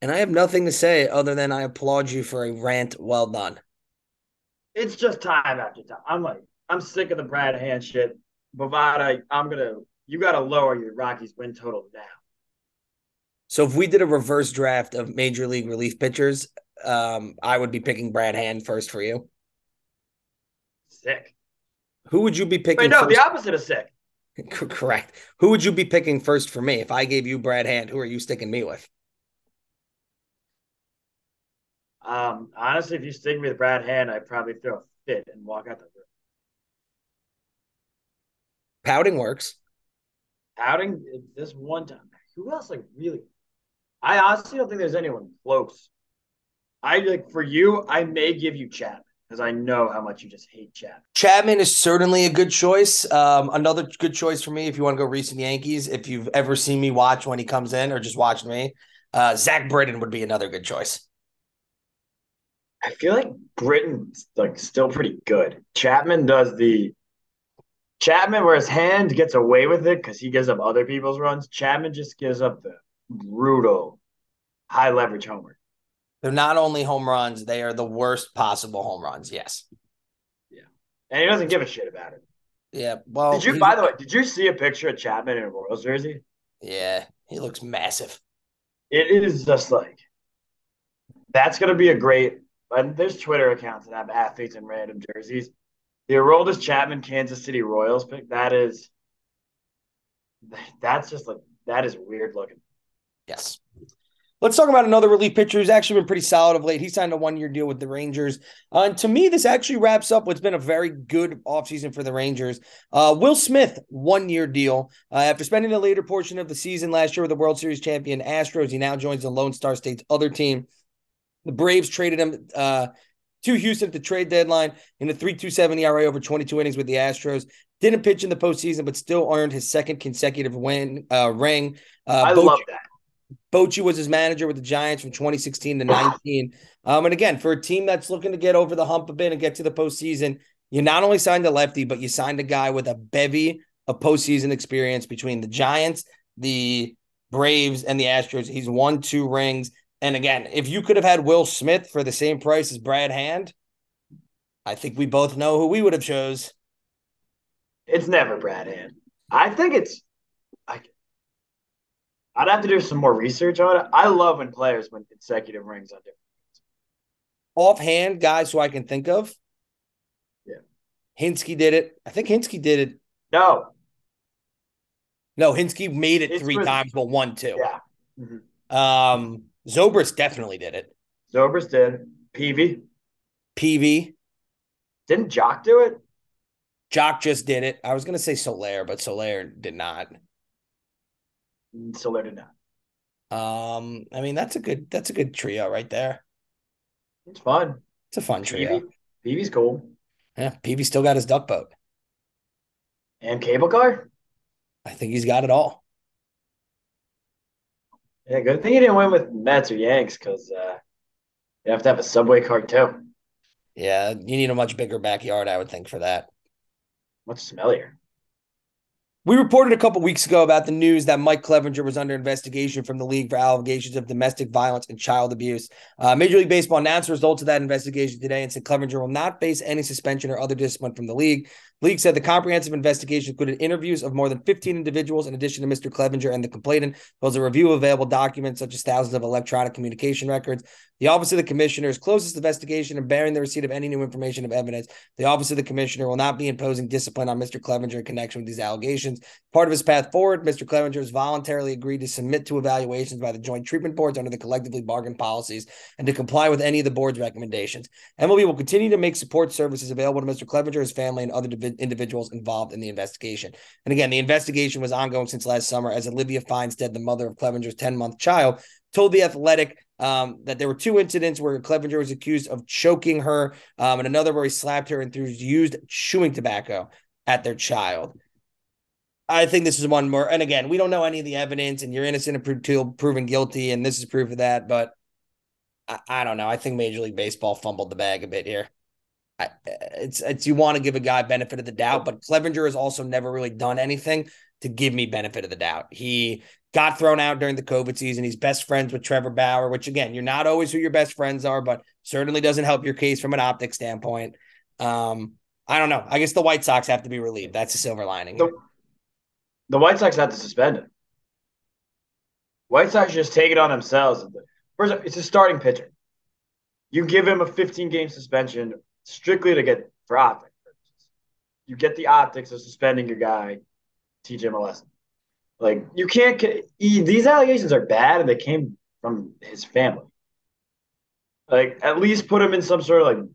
and I have nothing to say other than I applaud you for a rant well done. It's just time after time. I'm like, I'm sick of the Brad Hand shit. Bovada, I'm gonna you gotta lower your Rockies win total now. So if we did a reverse draft of major league relief pitchers, um, I would be picking Brad Hand first for you. Sick. Who would you be picking? Wait, no, first? the opposite of sick. [LAUGHS] Correct. Who would you be picking first for me? If I gave you Brad Hand, who are you sticking me with? Um, honestly, if you stick me with Brad Hand, I'd probably throw a fit and walk out the room. Pouting works. Pouting this one time. Who else like really? I honestly don't think there's anyone close. I like for you, I may give you Chapman because I know how much you just hate Chapman. Chapman is certainly a good choice. Um, another good choice for me if you want to go recent Yankees. If you've ever seen me watch when he comes in or just watched me, uh, Zach Britton would be another good choice. I feel like Britton's like still pretty good. Chapman does the Chapman where his hand gets away with it because he gives up other people's runs. Chapman just gives up the brutal high leverage homer. They're not only home runs, they are the worst possible home runs. Yes. Yeah. And he doesn't give a shit about it. Yeah. Well, did you, by the way, did you see a picture of Chapman in a Royals jersey? Yeah. He looks massive. It is just like, that's going to be a great, and there's Twitter accounts that have athletes in random jerseys. The Aroldis Chapman Kansas City Royals pick, that is, that's just like, that is weird looking. Yes. Let's talk about another relief pitcher who's actually been pretty solid of late. He signed a one year deal with the Rangers. Uh, and to me, this actually wraps up what's been a very good offseason for the Rangers. Uh, Will Smith, one year deal. Uh, after spending the later portion of the season last year with the World Series champion Astros, he now joins the Lone Star State's other team. The Braves traded him uh, to Houston at the trade deadline in a 3.27 ERA over 22 innings with the Astros. Didn't pitch in the postseason, but still earned his second consecutive win uh, ring. Uh, I Bo- love that. Bochy was his manager with the Giants from 2016 to 19. Um, and again, for a team that's looking to get over the hump a bit and get to the postseason, you not only signed a lefty, but you signed a guy with a bevy of postseason experience between the Giants, the Braves, and the Astros. He's won two rings. And again, if you could have had Will Smith for the same price as Brad Hand, I think we both know who we would have chose. It's never Brad Hand. I think it's. I'd have to do some more research on it. I love when players win consecutive rings on different. Offhand, guys who I can think of. Yeah. Hinske did it. I think Hinske did it. No. No, Hinske made it three times, but won two. Yeah. Mhm. Um, Zobrist definitely did it. Zobrist did. Peavy. PV, Didn't Joc do it? Joc just did it. I was gonna say Soler, but Soler did not. Did not. Um, I mean that's a good that's a good trio right there. It's fun. It's a fun trio. Peavy. Peavy's cool. Yeah, Peavy still got his duck boat. And cable car? I think he's got it all. Yeah, good thing he didn't win with Mets or Yanks because uh, you have to have a subway card too. Yeah, you need a much bigger backyard, I would think, for that. Much smellier. We reported a couple weeks ago about the news that Mike Clevinger was under investigation from the league for allegations of domestic violence and child abuse. Uh, Major League Baseball announced the results of that investigation today and said Clevinger will not face any suspension or other discipline from the league. League said the comprehensive investigation included interviews of more than 15 individuals in addition to Mr. Clevinger and the complainant, as well as a review of available documents such as thousands of electronic communication records. The Office of the Commissioner is closest investigation and bearing the receipt of any new information of evidence. The Office of the Commissioner will not be imposing discipline on Mr. Clevinger in connection with these allegations. Part of his path forward, Mr. Clevinger has voluntarily agreed to submit to evaluations by the joint treatment boards under the collectively bargained policies and to comply with any of the board's recommendations. MLB will continue to make support services available to Mr. Clevinger, his family, and other divi- individuals involved in the investigation. And again, the investigation was ongoing since last summer as Olivia Finestead, the mother of Clevinger's 10 month child, told The Athletic um, that there were two incidents where Clevinger was accused of choking her, um, and another where he slapped her and threw used chewing tobacco at their child. I think this is one more. And again, we don't know any of the evidence, and you're innocent until proven guilty, and this is proof of that. But I, I don't know. I think Major League Baseball fumbled the bag a bit here. I, it's it's you want to give a guy benefit of the doubt, but Clevinger has also never really done anything to give me benefit of the doubt. He got thrown out during the COVID season. He's best friends with Trevor Bauer, which again, you're not always who your best friends are, but certainly doesn't help your case from an optic standpoint. Um, I don't know. I guess the White Sox have to be relieved. That's a silver lining. The, the White Sox have to suspend him. White Sox just take it on themselves. First, it's a starting pitcher. You give him a 15 game suspension strictly to get for optics. You get the optics of suspending your guy, a lesson. Like you can't. He, these allegations are bad, and they came from his family. Like at least put him in some sort of like.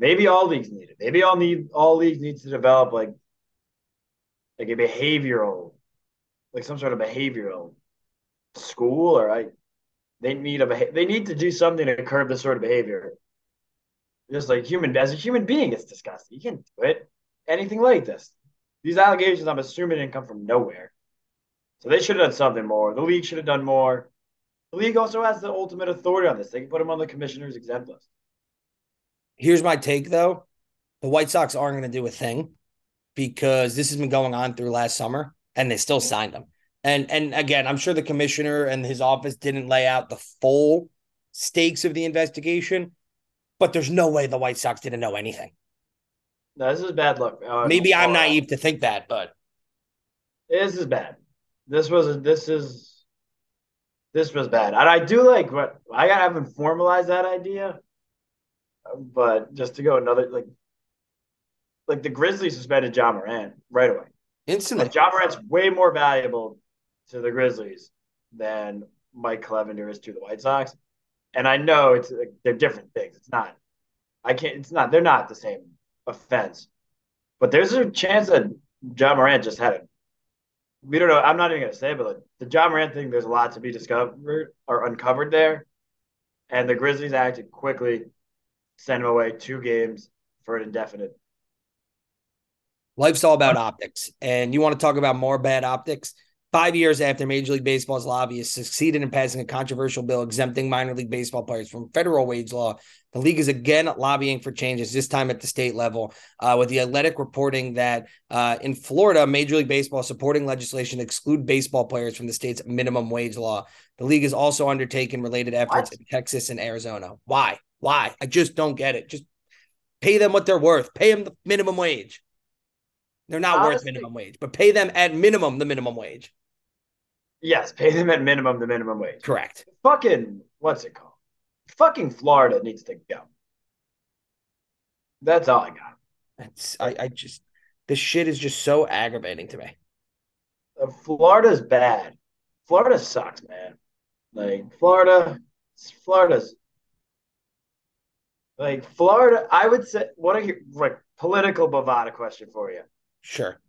Maybe all leagues need it. Maybe all need all leagues need to develop like. Like a behavioral, like some sort of behavioral school, or I. They need a they need to do something to curb this sort of behavior. Just like human as a human being, it's disgusting. You can't do it. Anything like this. These allegations, I'm assuming, didn't come from nowhere. So they should have done something more. The league should have done more. The league also has the ultimate authority on this. They can put him on the commissioner's exempt list. Here's my take though. The White Sox aren't going to do a thing because this has been going on through last summer and they still signed him. And and again, I'm sure the commissioner and his office didn't lay out the full stakes of the investigation, but there's no way the White Sox didn't know anything. No, this is bad luck. Uh, Maybe I'm uh, naive to think that, but This is bad. This was this is this was bad. And I do like what I haven't formalized that idea, but just to go another like like the Grizzlies suspended Ja Morant right away. instantly. Like Ja Morant's way more valuable to the Grizzlies than Mike Clevinger is to the White Sox. And I know it's they're different things. It's not. I can't. It's not. They're not the same offense. But there's a chance that Ja Morant just had it. We don't know. I'm not even gonna say, but like, the Ja Morant thing, there's a lot to be discovered or uncovered there. And the Grizzlies acted quickly, sent him away two games for an indefinite. Life's all about optics. And you want to talk about more bad optics? Five years after Major League Baseball's lobbyists succeeded in passing a controversial bill exempting minor league baseball players from federal wage law, the league is again lobbying for changes, this time at the state level, uh, with the Athletic reporting that uh, in Florida, Major League Baseball supporting legislation to exclude baseball players from the state's minimum wage law. The league has also undertaken related efforts what? in Texas and Arizona. Why? Why? I just don't get it. Just pay them what they're worth. Pay them the minimum wage. They're not Honestly, worth minimum wage, but pay them at minimum the minimum wage. Yes, pay them at minimum the minimum wage. Correct. Fucking what's it called? Fucking Florida needs to go. That's all I got. That's I, I just this shit is just so aggravating to me. Uh, Florida's bad. Florida sucks, man. Like Florida, Florida's like Florida. I would say what are your like political bovada question for you? Sure.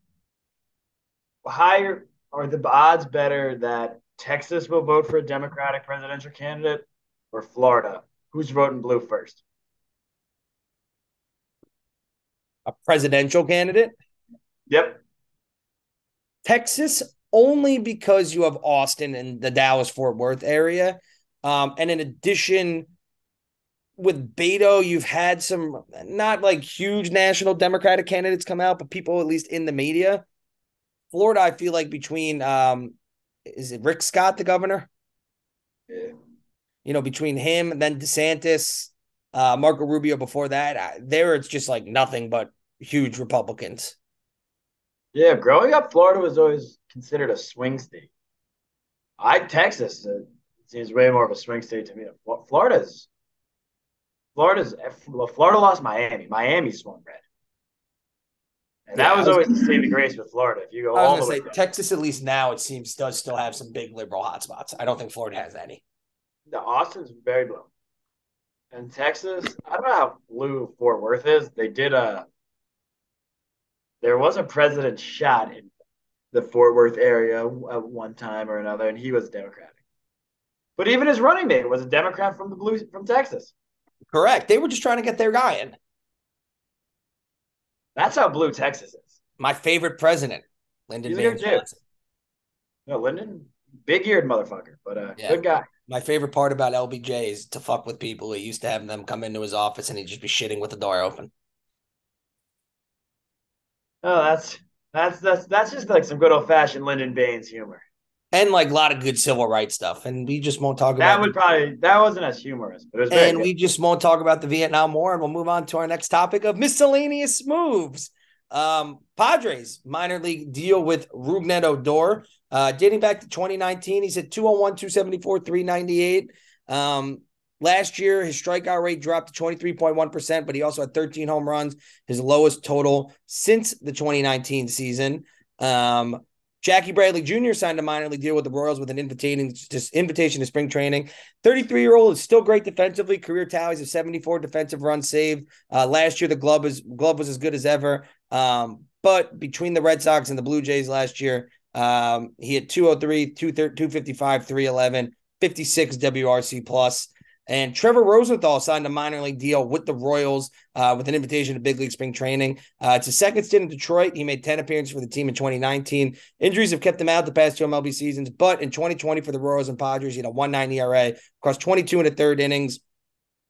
Higher are the odds better that Texas will vote for a Democratic presidential candidate or Florida? Who's voting blue first? A presidential candidate? Yep. Texas only because you have Austin and the Dallas Fort Worth area. Um, and in addition, with Beto, you've had some not like huge national Democratic candidates come out, but people at least in the media. Florida, I feel like between um, is it Rick Scott, the governor? Yeah. You know, between him and then DeSantis, uh, Marco Rubio before that, there it's just like nothing but huge Republicans. Yeah, growing up, Florida was always considered a swing state. I Texas uh, seems way more of a swing state to me. Florida's Florida's Florida lost Miami. Miami swung red. And that was, was always the saving grace with Florida. If you go, I was going to say Texas, at least now it seems does still have some big liberal hotspots. I don't think Florida has any. The Austin's very blue, and Texas. I don't know how blue Fort Worth is. They did a. There was a president shot in the Fort Worth area at one time or another, and he was Democratic. But even his running mate was a Democrat from the blue from Texas. Correct. They were just trying to get their guy in. That's how blue Texas is. My favorite president, Lyndon Baines Johnson. No, Lyndon, big eared motherfucker, but uh, yeah. good guy. My favorite part about LBJ is to fuck with people. He used to have them come into his office and he'd just be shitting with the door open. Oh, that's that's that's that's just like some good old fashioned Lyndon Baines humor. And like a lot of good civil rights stuff. And we just won't talk that about That would probably that wasn't as humorous, but it was And we just won't talk about the Vietnam War and we'll move on to our next topic of miscellaneous moves. Um, Padres minor league deal with Rougned Odor, uh, dating back to 2019. He's at 201, 274, 398. Um, last year, his strikeout rate dropped to 23.1%, but he also had 13 home runs, his lowest total since the 2019 season. Um, Jackie Bradley Jr. signed a minor league deal with the Royals with an invitation to, invitation to spring training. 33 year old is still great defensively. Career tallies of 74 defensive runs saved. Uh, last year, the glove was glove was as good as ever. Um, but between the Red Sox and the Blue Jays last year, um, he had 203, 255, 311, 56 WRC plus. And Trevor Rosenthal signed a minor league deal with the Royals uh, with an invitation to big league spring training. Uh, it's a second stint in Detroit. He made 10 appearances for the team in 2019. Injuries have kept him out the past two MLB seasons, but in 2020 for the Royals and Padres, he had a 1.9 ERA across 22 and a third innings.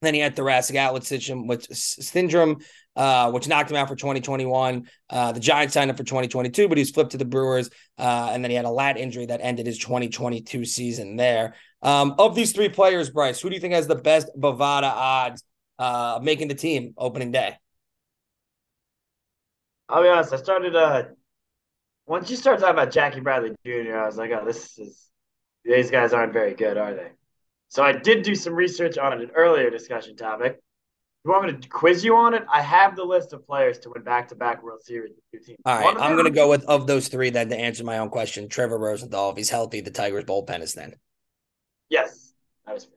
Then he had thoracic outlet syndrome, uh, which knocked him out for 2021. Uh, the Giants signed him for 2022, but he was flipped to the Brewers. Uh, and then he had a lat injury that ended his 2022 season there. Um, of these three players, Bryce, who do you think has the best Bovada odds uh, of making the team opening day? I'll be honest. I started uh, once you start talking about Jackie Bradley Jr., I was like, oh, this is these guys aren't very good, are they? So I did do some research on an earlier discussion topic. You want me to quiz you on it? I have the list of players to win back-to-back World Series with teams. All right, I'm going to go with of those three then to answer my own question. Trevor Rosenthal, if he's healthy, the Tigers bullpen is then. Yes, that was.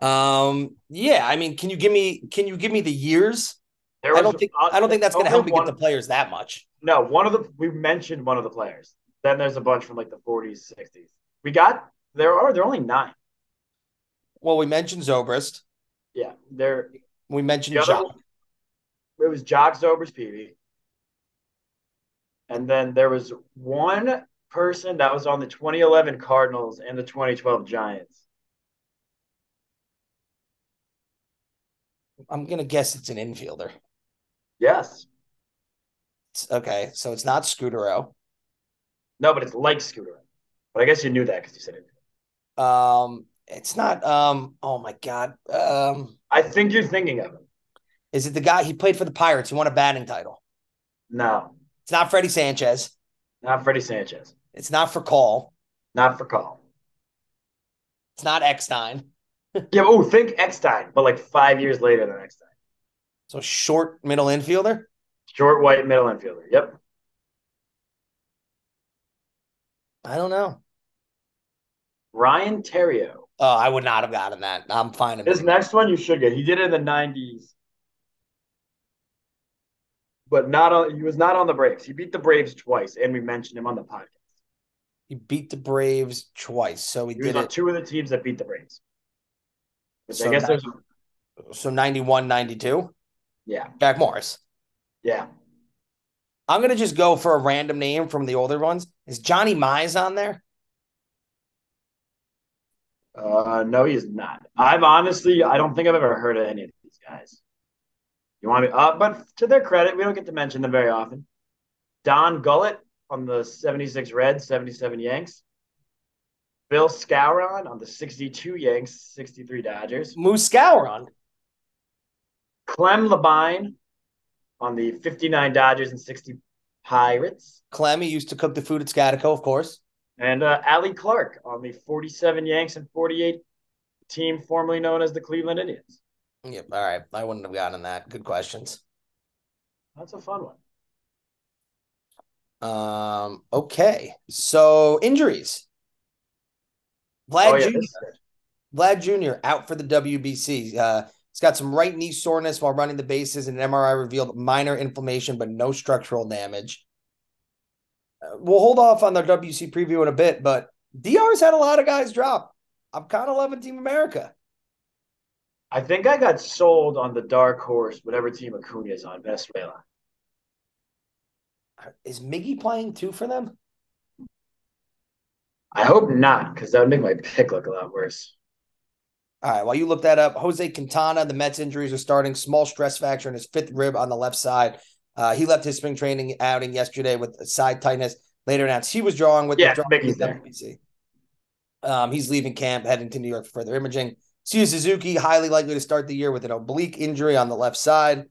Um. Yeah. I mean, can you give me? Can you give me the years? Was, I don't think. Uh, I don't think that's going to help me get the players that much. No, one of the we mentioned one of the players. Then there's a bunch from like the 40s, 60s. We got there are there are only nine. Well, we mentioned Zobrist. Yeah, there. We mentioned the Joc. It was Joc Zobrist Peavy. And then there was one person that was on the 2011 Cardinals and the 2012 Giants. I'm gonna guess it's an infielder. Yes. It's, okay, so it's not Scutaro. No, but it's like Scooter. But I guess you knew that because you said it. Um, it's not. Um, oh my god. Um, I think you're thinking of him. is it the guy he played for the Pirates? He won a batting title. No, It's not Freddie Sanchez. not Freddie Sanchez. It's not Furcal. Not Furcal. It's not Eckstein. [LAUGHS] Yeah, oh, think Eckstein, but like five years later than Eckstein. So short middle infielder. Short, white, middle infielder. Yep. I don't know. Ryan Theriot. Oh, I would not have gotten that. I'm fine. This next one you should get. He did it in the 90s. But not on he was not on the Braves. He beat the Braves twice, and we mentioned him on the podcast. He beat the Braves twice, so he, He was did on it. two of the teams that beat the Braves. Which So I guess there's So 91, 92. yeah, Jack Morris. yeah. I'm gonna just go for a random name from the older ones. Is Johnny Mize on there? Uh no, he's not. I've honestly I don't think I've ever heard of any of these guys. You want me uh but to their credit, we don't get to mention them very often. Don Gullett on the 76 Reds, 77 Yanks. Bill Skowron on the 62 Yanks, 63 Dodgers. Moose Skowron. Clem Labine on the 59 Dodgers and 60 Pirates. Clemmy used to cook the food at Scatico, of course. And uh, Allie Clark on the 47 Yanks and 48 team formerly known as the Cleveland Indians. Yep. All right. I wouldn't have gotten that. Good questions. That's a fun one. Um, okay. So injuries. Vlad Oh, yeah, Jr. this is good. Vlad Jr. out for the WBC. Uh, he's got some right knee soreness while running the bases, and an MRI revealed minor inflammation, but no structural damage. We'll hold off on the WC preview in a bit, but DR's had a lot of guys drop. I'm kind of loving Team America. I think I got sold on the dark horse, whatever team Acuna is on, Venezuela. Is Miggy playing too for them? I hope not, because that would make my pick look a lot worse. All right, while you look that up, Jose Quintana, the Mets injuries are starting. Small stress fracture in his fifth rib on the left side. Uh, he left his spring training outing yesterday with side tightness. Later announced he was drawing with Yeah, the WBC. Um, he's leaving camp, heading to New York for further imaging. Seiya Suzuki, highly likely to start the year with an oblique injury on the left side.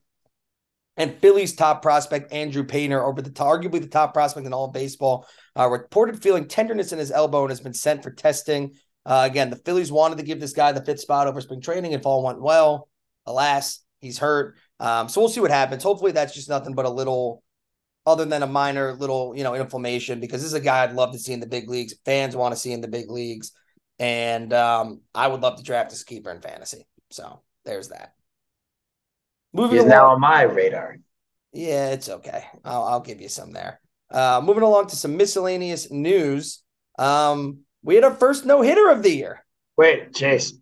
And Phillies top prospect Andrew Painter, over the arguably the top prospect in all of baseball, uh, reported feeling tenderness in his elbow and has been sent for testing. Uh, again, the Phillies wanted to give this guy the fifth spot over spring training if all went well. Alas, he's hurt. Um, so we'll see what happens. Hopefully, that's just nothing but a little, other than a minor little, you know, inflammation. Because this is a guy I'd love to see in the big leagues. Fans want to see in the big leagues, and um, I would love to draft this keeper in fantasy. So there's that. Moving He's along. now on my radar. Yeah, it's okay. I'll, I'll give you some there. Uh, moving along to some miscellaneous news. Um, we had our first no hitter of the year. Wait, Chase.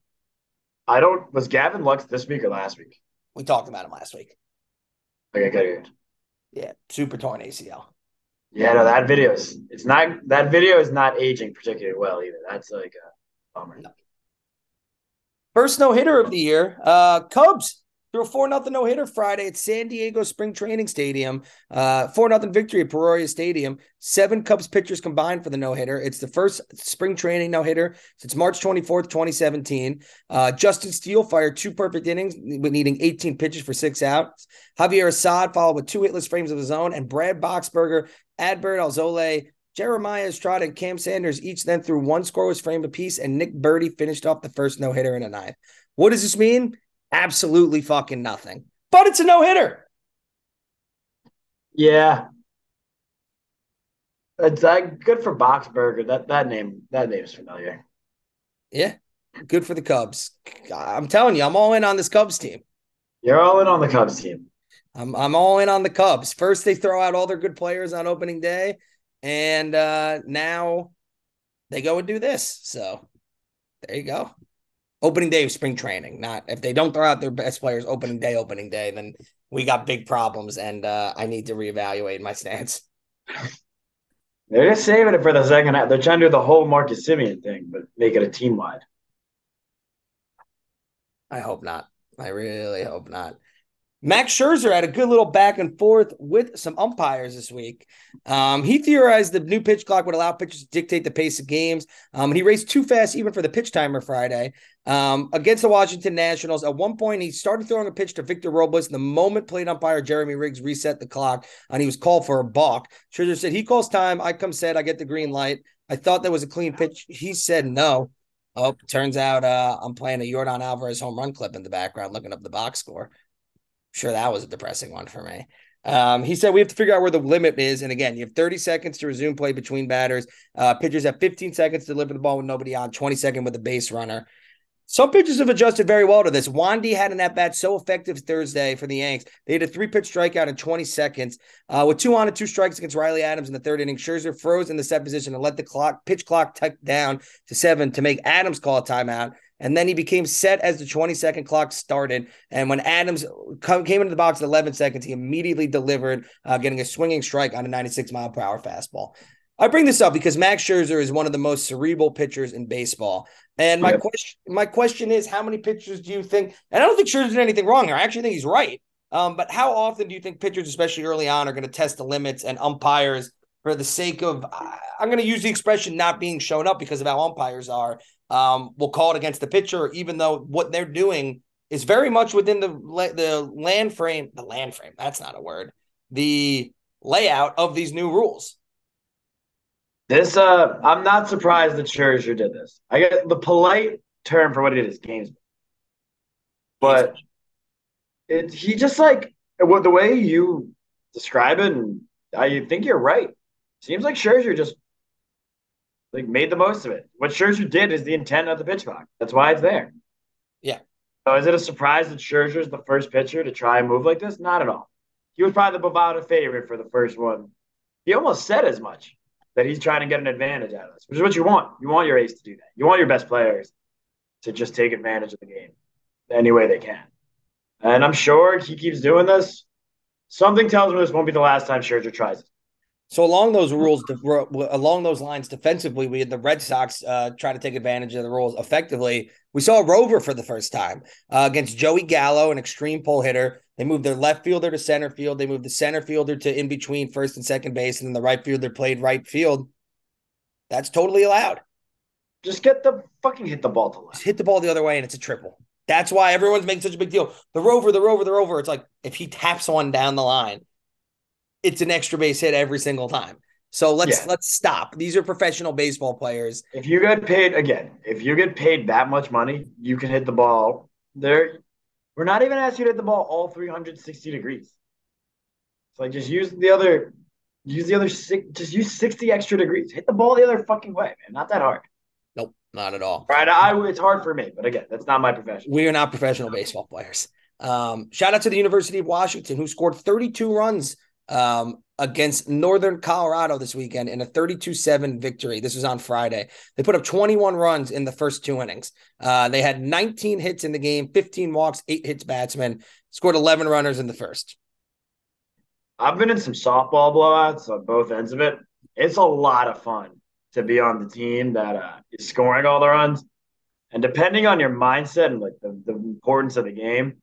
I don't. Was Gavin Lux this week or last week? We talked about him last week. Okay, good. Yeah, super torn ACL. Yeah, no, that video is. It's not. That video is not aging particularly well either. That's like a bummer. No. First no hitter of the year. Uh, Cubs a four nothing no hitter Friday at San Diego Spring Training Stadium. Uh, four nothing victory at Peoria Stadium. Seven Cubs pitchers combined for the no hitter. It's the first spring training no hitter since March twenty fourth, twenty seventeen. Uh, Justin Steele fired two perfect innings, needing eighteen pitches for six outs. Javier Assad followed with two hitless frames of his own, and Brad Boxberger, Adbert Alzolay. Jeremiah Estrada and Cam Sanders each then threw one scoreless frame apiece, and Nick Burdi finished off the first no hitter in a ninth. What does this mean? Absolutely fucking nothing. But it's a no hitter. Yeah. It's uh, good for Boxberger. That that name that name is familiar. Yeah. Good for the Cubs. I'm telling you, I'm all in on this Cubs team. You're all in on the Cubs team. I'm I'm all in on the Cubs. First, they throw out all their good players on opening day, and uh now they go and do this. So there you go. Opening day of spring training. Not if they don't throw out their best players opening day, opening day, then we got big problems, and uh I need to reevaluate my stance. They're just saving it for the second half. They're trying to do the whole Marcus Semien thing, but make it a team wide. I hope not. I really hope not. Max Scherzer had a good little back and forth with some umpires this week. Um, he theorized the new pitch clock would allow pitchers to dictate the pace of games. Um, and he raced too fast even for the pitch timer Friday um, against the Washington Nationals. At one point, he started throwing a pitch to Victor Robles. The moment plate umpire Jeremy Riggs reset the clock, and he was called for a balk. Scherzer said, "He calls time. I come set. I get the green light. I thought that was a clean pitch. He said no." Oh, turns out uh, I'm playing a Yordan Alvarez home run clip in the background, looking up the box score sure that was a depressing one for me. Um, he said we have to figure out where the limit is. And again, you have 30 seconds to resume play between batters. Uh, pitchers have 15 seconds to deliver the ball with nobody on, 20 second with a base runner. Some pitchers have adjusted very well to this. Wandy had an at bat so effective Thursday for the Yanks. They had a three pitch strikeout in 20 seconds. Uh, with two on and two strikes against Riley Adams in the third inning, Scherzer froze in the set position and let the clock pitch clock tick down to seven to make Adams call a timeout. And then he became set as the 20 second clock started. And when Adams came into the box at 11 seconds, he immediately delivered, uh, getting a swinging strike on a 96 mile per hour fastball. I bring this up because Max Scherzer is one of the most cerebral pitchers in baseball. And my question, my question is, how many pitchers do you think? And I don't think Scherzer did anything wrong here. I actually think he's right. Um, but how often do you think pitchers, especially early on, are going to test the limits and umpires for the sake of? I'm going to use the expression not being shown up because of how umpires are um, will call it against the pitcher, even though what they're doing is very much within the the land frame. The land frame. That's not a word. The layout of these new rules. This, uh, I'm not surprised that Scherzer did this. I get the polite term for what it is, games, but it he just like what the way you describe it, and I think you're right. Seems like Scherzer just like made the most of it. What Scherzer did is the intent of the pitch clock. That's why it's there. Yeah. So is it a surprise that Scherzer's the first pitcher to try and move like this? Not at all. He was probably the Bovada favorite for the first one. He almost said as much that he's trying to get an advantage out of this, which is what you want. You want your ace to do that. You want your best players to just take advantage of the game any way they can. And I'm sure he keeps doing this. Something tells me this won't be the last time Scherzer tries it. So along those rules, along those lines, defensively, we had the Red Sox uh, try to take advantage of the rules effectively. We saw Rover for the first time uh, against Joey Gallo, an extreme pull hitter. They moved their left fielder to center field. They moved the center fielder to in between first and second base, and then the right fielder played right field. That's totally allowed. Just get the fucking hit the ball to left. Just hit the ball the other way, and it's a triple. That's why everyone's making such a big deal. The rover, the rover, the rover. It's like if he taps one down the line, it's an extra base hit every single time. So let's yeah. let's stop. These are professional baseball players. If you get paid again, if you get paid that much money, you can hit the ball. There, we're not even asking you to hit the ball all 360 degrees. So like just use the other, use the other six, just use 60 extra degrees. Hit the ball the other fucking way, man. Not that hard. Nope, not at all. Right, I it's hard for me, but again, that's not my profession. We are not professional baseball players. Um, shout out to the University of Washington, who scored 32 runs um, against Northern Colorado this weekend in a 32 7 victory. This was on Friday. They put up 21 runs in the first two innings. Uh, they had 19 hits in the game, 15 walks, eight hits batsmen, scored 11 runners in the first. I've been in some softball blowouts on both ends of it. It's a lot of fun to be on the team that uh, is scoring all the runs. And depending on your mindset and like the, the importance of the game,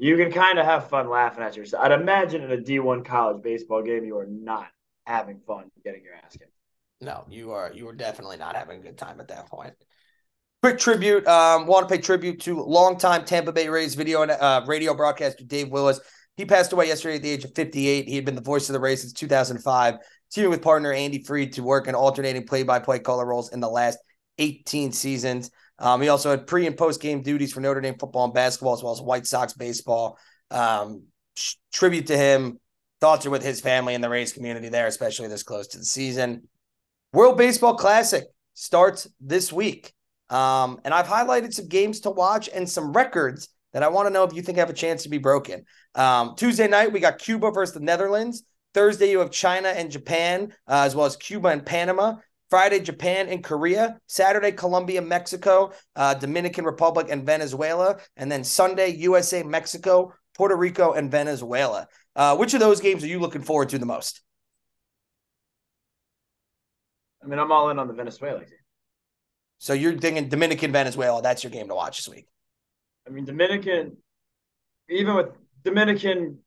you can kind of have fun laughing at yourself. I'd imagine in a D1 college baseball game, you are not having fun getting your ass kicked. No, you are. You are definitely not having a good time at that point. Quick tribute. Um, want to pay tribute to longtime Tampa Bay Rays video and uh, radio broadcaster Dave Wills. He passed away yesterday at the age of 58. He had been the voice of the Rays since 2005, teaming with partner Andy Freed to work in alternating play-by-play color roles in the last 18 seasons. Um, he also had pre and post game duties for Notre Dame football and basketball, as well as White Sox baseball. Um, sh- tribute to him. Thoughts are with his family and the Rays community there, especially this close to the season. World Baseball Classic starts this week. Um, and I've highlighted some games to watch and some records that I want to know if you think have a chance to be broken. Um, Tuesday night, we got Cuba versus the Netherlands. Thursday, you have China and Japan, uh, as well as Cuba and Panama. Friday, Japan and Korea. Saturday, Colombia, Mexico, uh, Dominican Republic, and Venezuela. And then Sunday, USA, Mexico, Puerto Rico, and Venezuela. Uh, which of those games are you looking forward to the most? I mean, I'm all in on the Venezuela game. So you're thinking Dominican Venezuela, that's your game to watch this week. I mean, Dominican, even with Dominican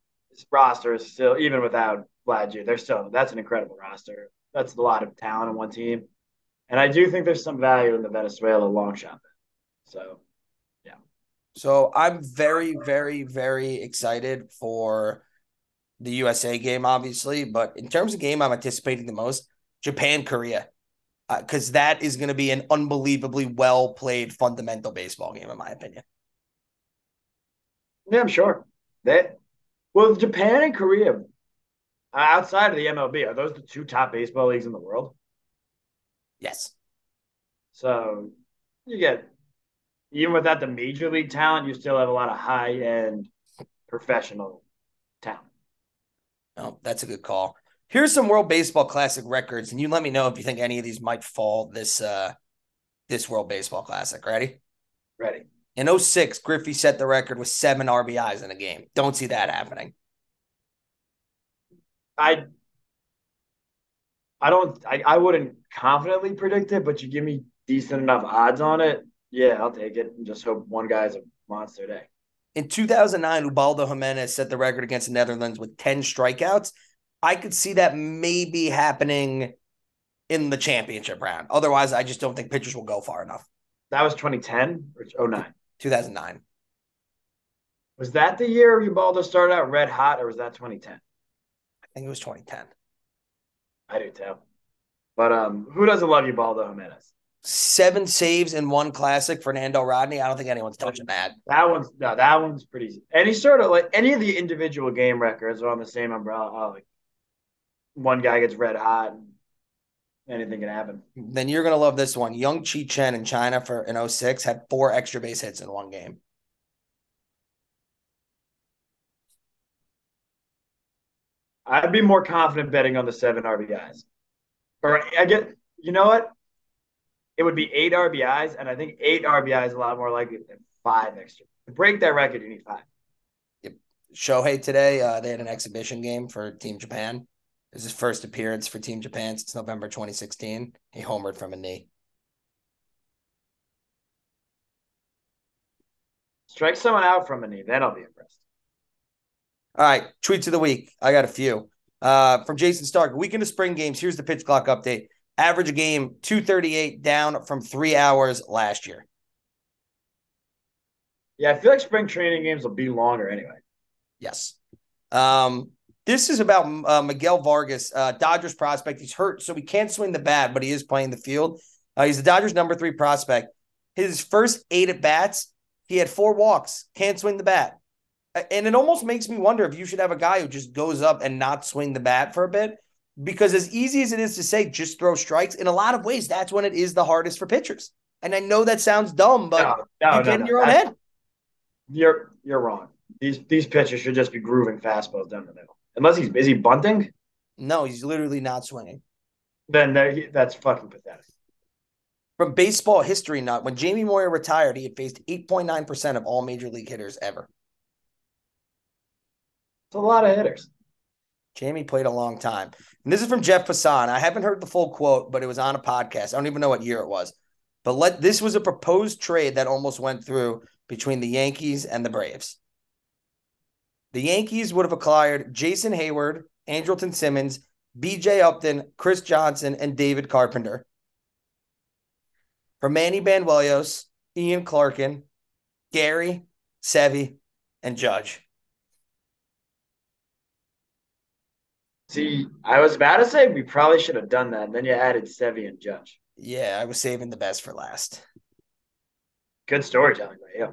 roster is still even without Vlad, they're still that's an incredible roster. That's a lot of talent in one team, and I do think there's some value in the Venezuela long shot. So, yeah. So I'm very, very, very excited for the USA game, obviously. But in terms of game, I'm anticipating the most Japan Korea, because uh, that is going to be an unbelievably well played fundamental baseball game, in my opinion. Yeah, I'm sure that. Well, Japan and Korea, outside of the MLB, are those the two top baseball leagues in the world? Yes. So you get even without the major league talent, you still have a lot of high end professional talent. Oh, that's a good call. Here's some World Baseball Classic records, and you let me know if you think any of these might fall this uh this World Baseball Classic. Ready? Ready. In 06, Griffey set the record with seven RBIs in a game. Don't see that happening. I I don't I, I wouldn't confidently predict it, but you give me decent enough odds on it. Yeah, I'll take it and just hope one guy's a monster day. In 2009, Ubaldo Jimenez set the record against the Netherlands with 10 strikeouts. I could see that maybe happening in the championship round. Otherwise, I just don't think pitchers will go far enough. That was 2010 or 09? 2009. Was that the year Ubaldo started out red hot, or was that 2010? I think it was 2010. I do too. But um, who doesn't love Ubaldo Jimenez? Seven saves in one classic, Fernando Rodney. I don't think anyone's touching that. That one's no, that one's pretty. Any sort of like any of the individual game records are on the same umbrella. Oh, like one guy gets red hot, and anything can happen. Then you're gonna love this one. Yung-Chi Chen in China for in 06 had four extra base hits in one game. I'd be more confident betting on the seven RBIs. Or I get, you know what? It would be eight RBIs, and I think eight RBIs is a lot more likely than five extra. To break that record, you need five. Yep. Shohei today, uh, they had an exhibition game for Team Japan. It was his first appearance for Team Japan since November 2016. He homered from a knee. Strike someone out from a knee, then I'll be impressed. All right, tweets of the week. I got a few. Uh, from Jayson Stark, weekend of spring games. Here's the pitch clock update. Average game 238 down from three hours last year. Yeah, I feel like spring training games will be longer anyway. Yes. Um, this is about uh, Miguel Vargas, uh, Dodgers prospect. He's hurt, so he can't swing the bat, but he is playing the field. Uh, he's the Dodgers' number three prospect. His first eight at bats, he had four walks, can't swing the bat. And it almost makes me wonder if you should have a guy who just goes up and not swing the bat for a bit. Because as easy as it is to say, just throw strikes, in a lot of ways, that's when it is the hardest for pitchers. And I know that sounds dumb, but no, no, you get no, in your own head. You're you're wrong. These these pitchers should just be grooving fastballs down the middle. Unless he's is he bunting? No, he's literally not swinging. Then that's fucking pathetic. From baseball history nut, when Jamie Moyer retired, he had faced 8.9% of all major league hitters ever. It's a lot of hitters. Jamie played a long time. And this is from Jeff Passan. I haven't heard the full quote, but it was on a podcast. I don't even know what year it was. But let this was a proposed trade that almost went through between the Yankees and the Braves. The Yankees would have acquired Jason Heyward, Andrelton Simmons, BJ Upton, Chris Johnson, and David Carpenter. For Manny Banuelos, Ian Clarkin, Gary, Sevy, and Judge. See, I was about to say we probably should have done that. And then you added Sevy and Judge. Yeah, I was saving the best for last. Good storytelling by you.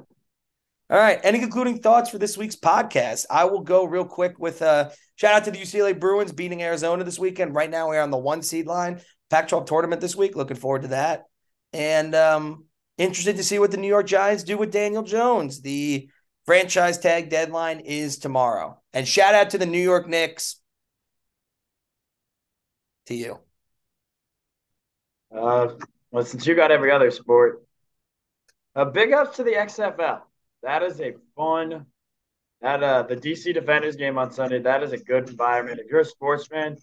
All right. Any concluding thoughts for this week's podcast? I will go real quick with a uh, shout out to the UCLA Bruins beating Arizona this weekend. Right now, we're on the one seed line. Pac 12 tournament this week. Looking forward to that. And um, interested to see what the New York Giants do with Daniel Jones. The franchise tag deadline is tomorrow. And shout out to the New York Knicks. To you. Uh, well, since you got every other sport, a big ups to the XFL that is a fun that uh the DC Defenders game on Sunday. That is a good environment. If you're a sports fan,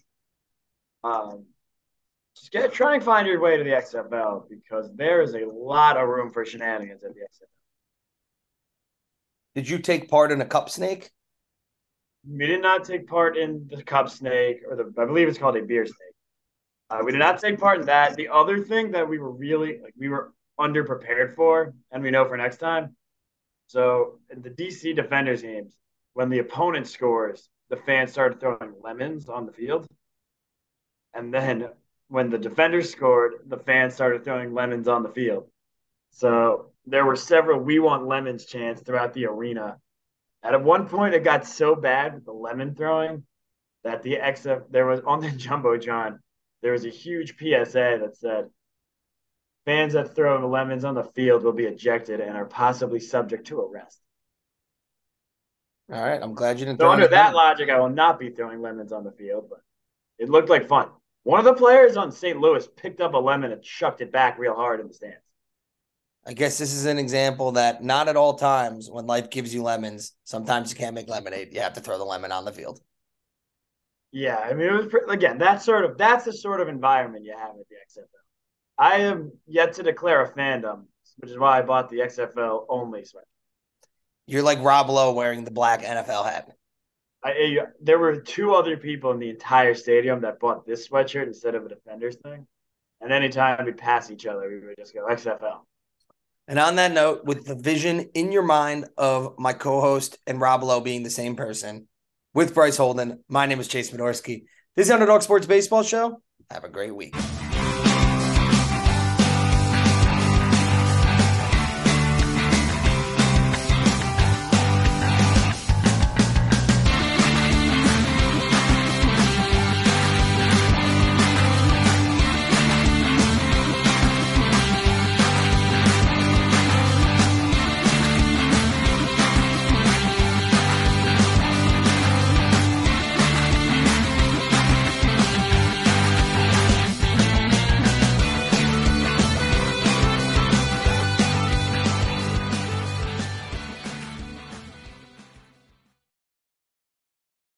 um, just get try and find your way to the XFL because there is a lot of room for shenanigans at the XFL. Did you take part in a cup snake? We did not take part in the cup snake, or the I believe it's called a beer snake. Uh, we did not take part in that. The other thing that we were really like we were underprepared for, and we know for next time. So the DC Defenders games, when the opponent scores, the fans started throwing lemons on the field. And then when the defenders scored, the fans started throwing lemons on the field. So there were several "We Want Lemons" chants throughout the arena. At one point, it got so bad with the lemon throwing that the XF there was on the [LAUGHS] jumbotron there was a huge PSA that said fans that throw lemons on the field will be ejected and are possibly subject to arrest. All right, I'm glad you didn't. So under that logic, I will not be throwing lemons on the field, but it looked like fun. One of the players on St. Louis picked up a lemon and chucked it back real hard in the stands. I guess this is an example that not at all times when life gives you lemons, sometimes you can't make lemonade. You have to throw the lemon on the field. Yeah, I mean, it was again that sort of that's the sort of environment you have at the XFL. I am yet to declare a fandom, which is why I bought the XFL only sweater. You're like Rob Lowe wearing the black NFL hat. I, there were two other people in the entire stadium that bought this sweatshirt instead of a Defenders thing. And anytime we'd pass each other, we would just go XFL. And on that note, with the vision in your mind of my co-host and Rob Lowe being the same person, with Bryce Holden, my name is Chase Midorsky. This is the Underdog Sports Baseball Show. Have a great week.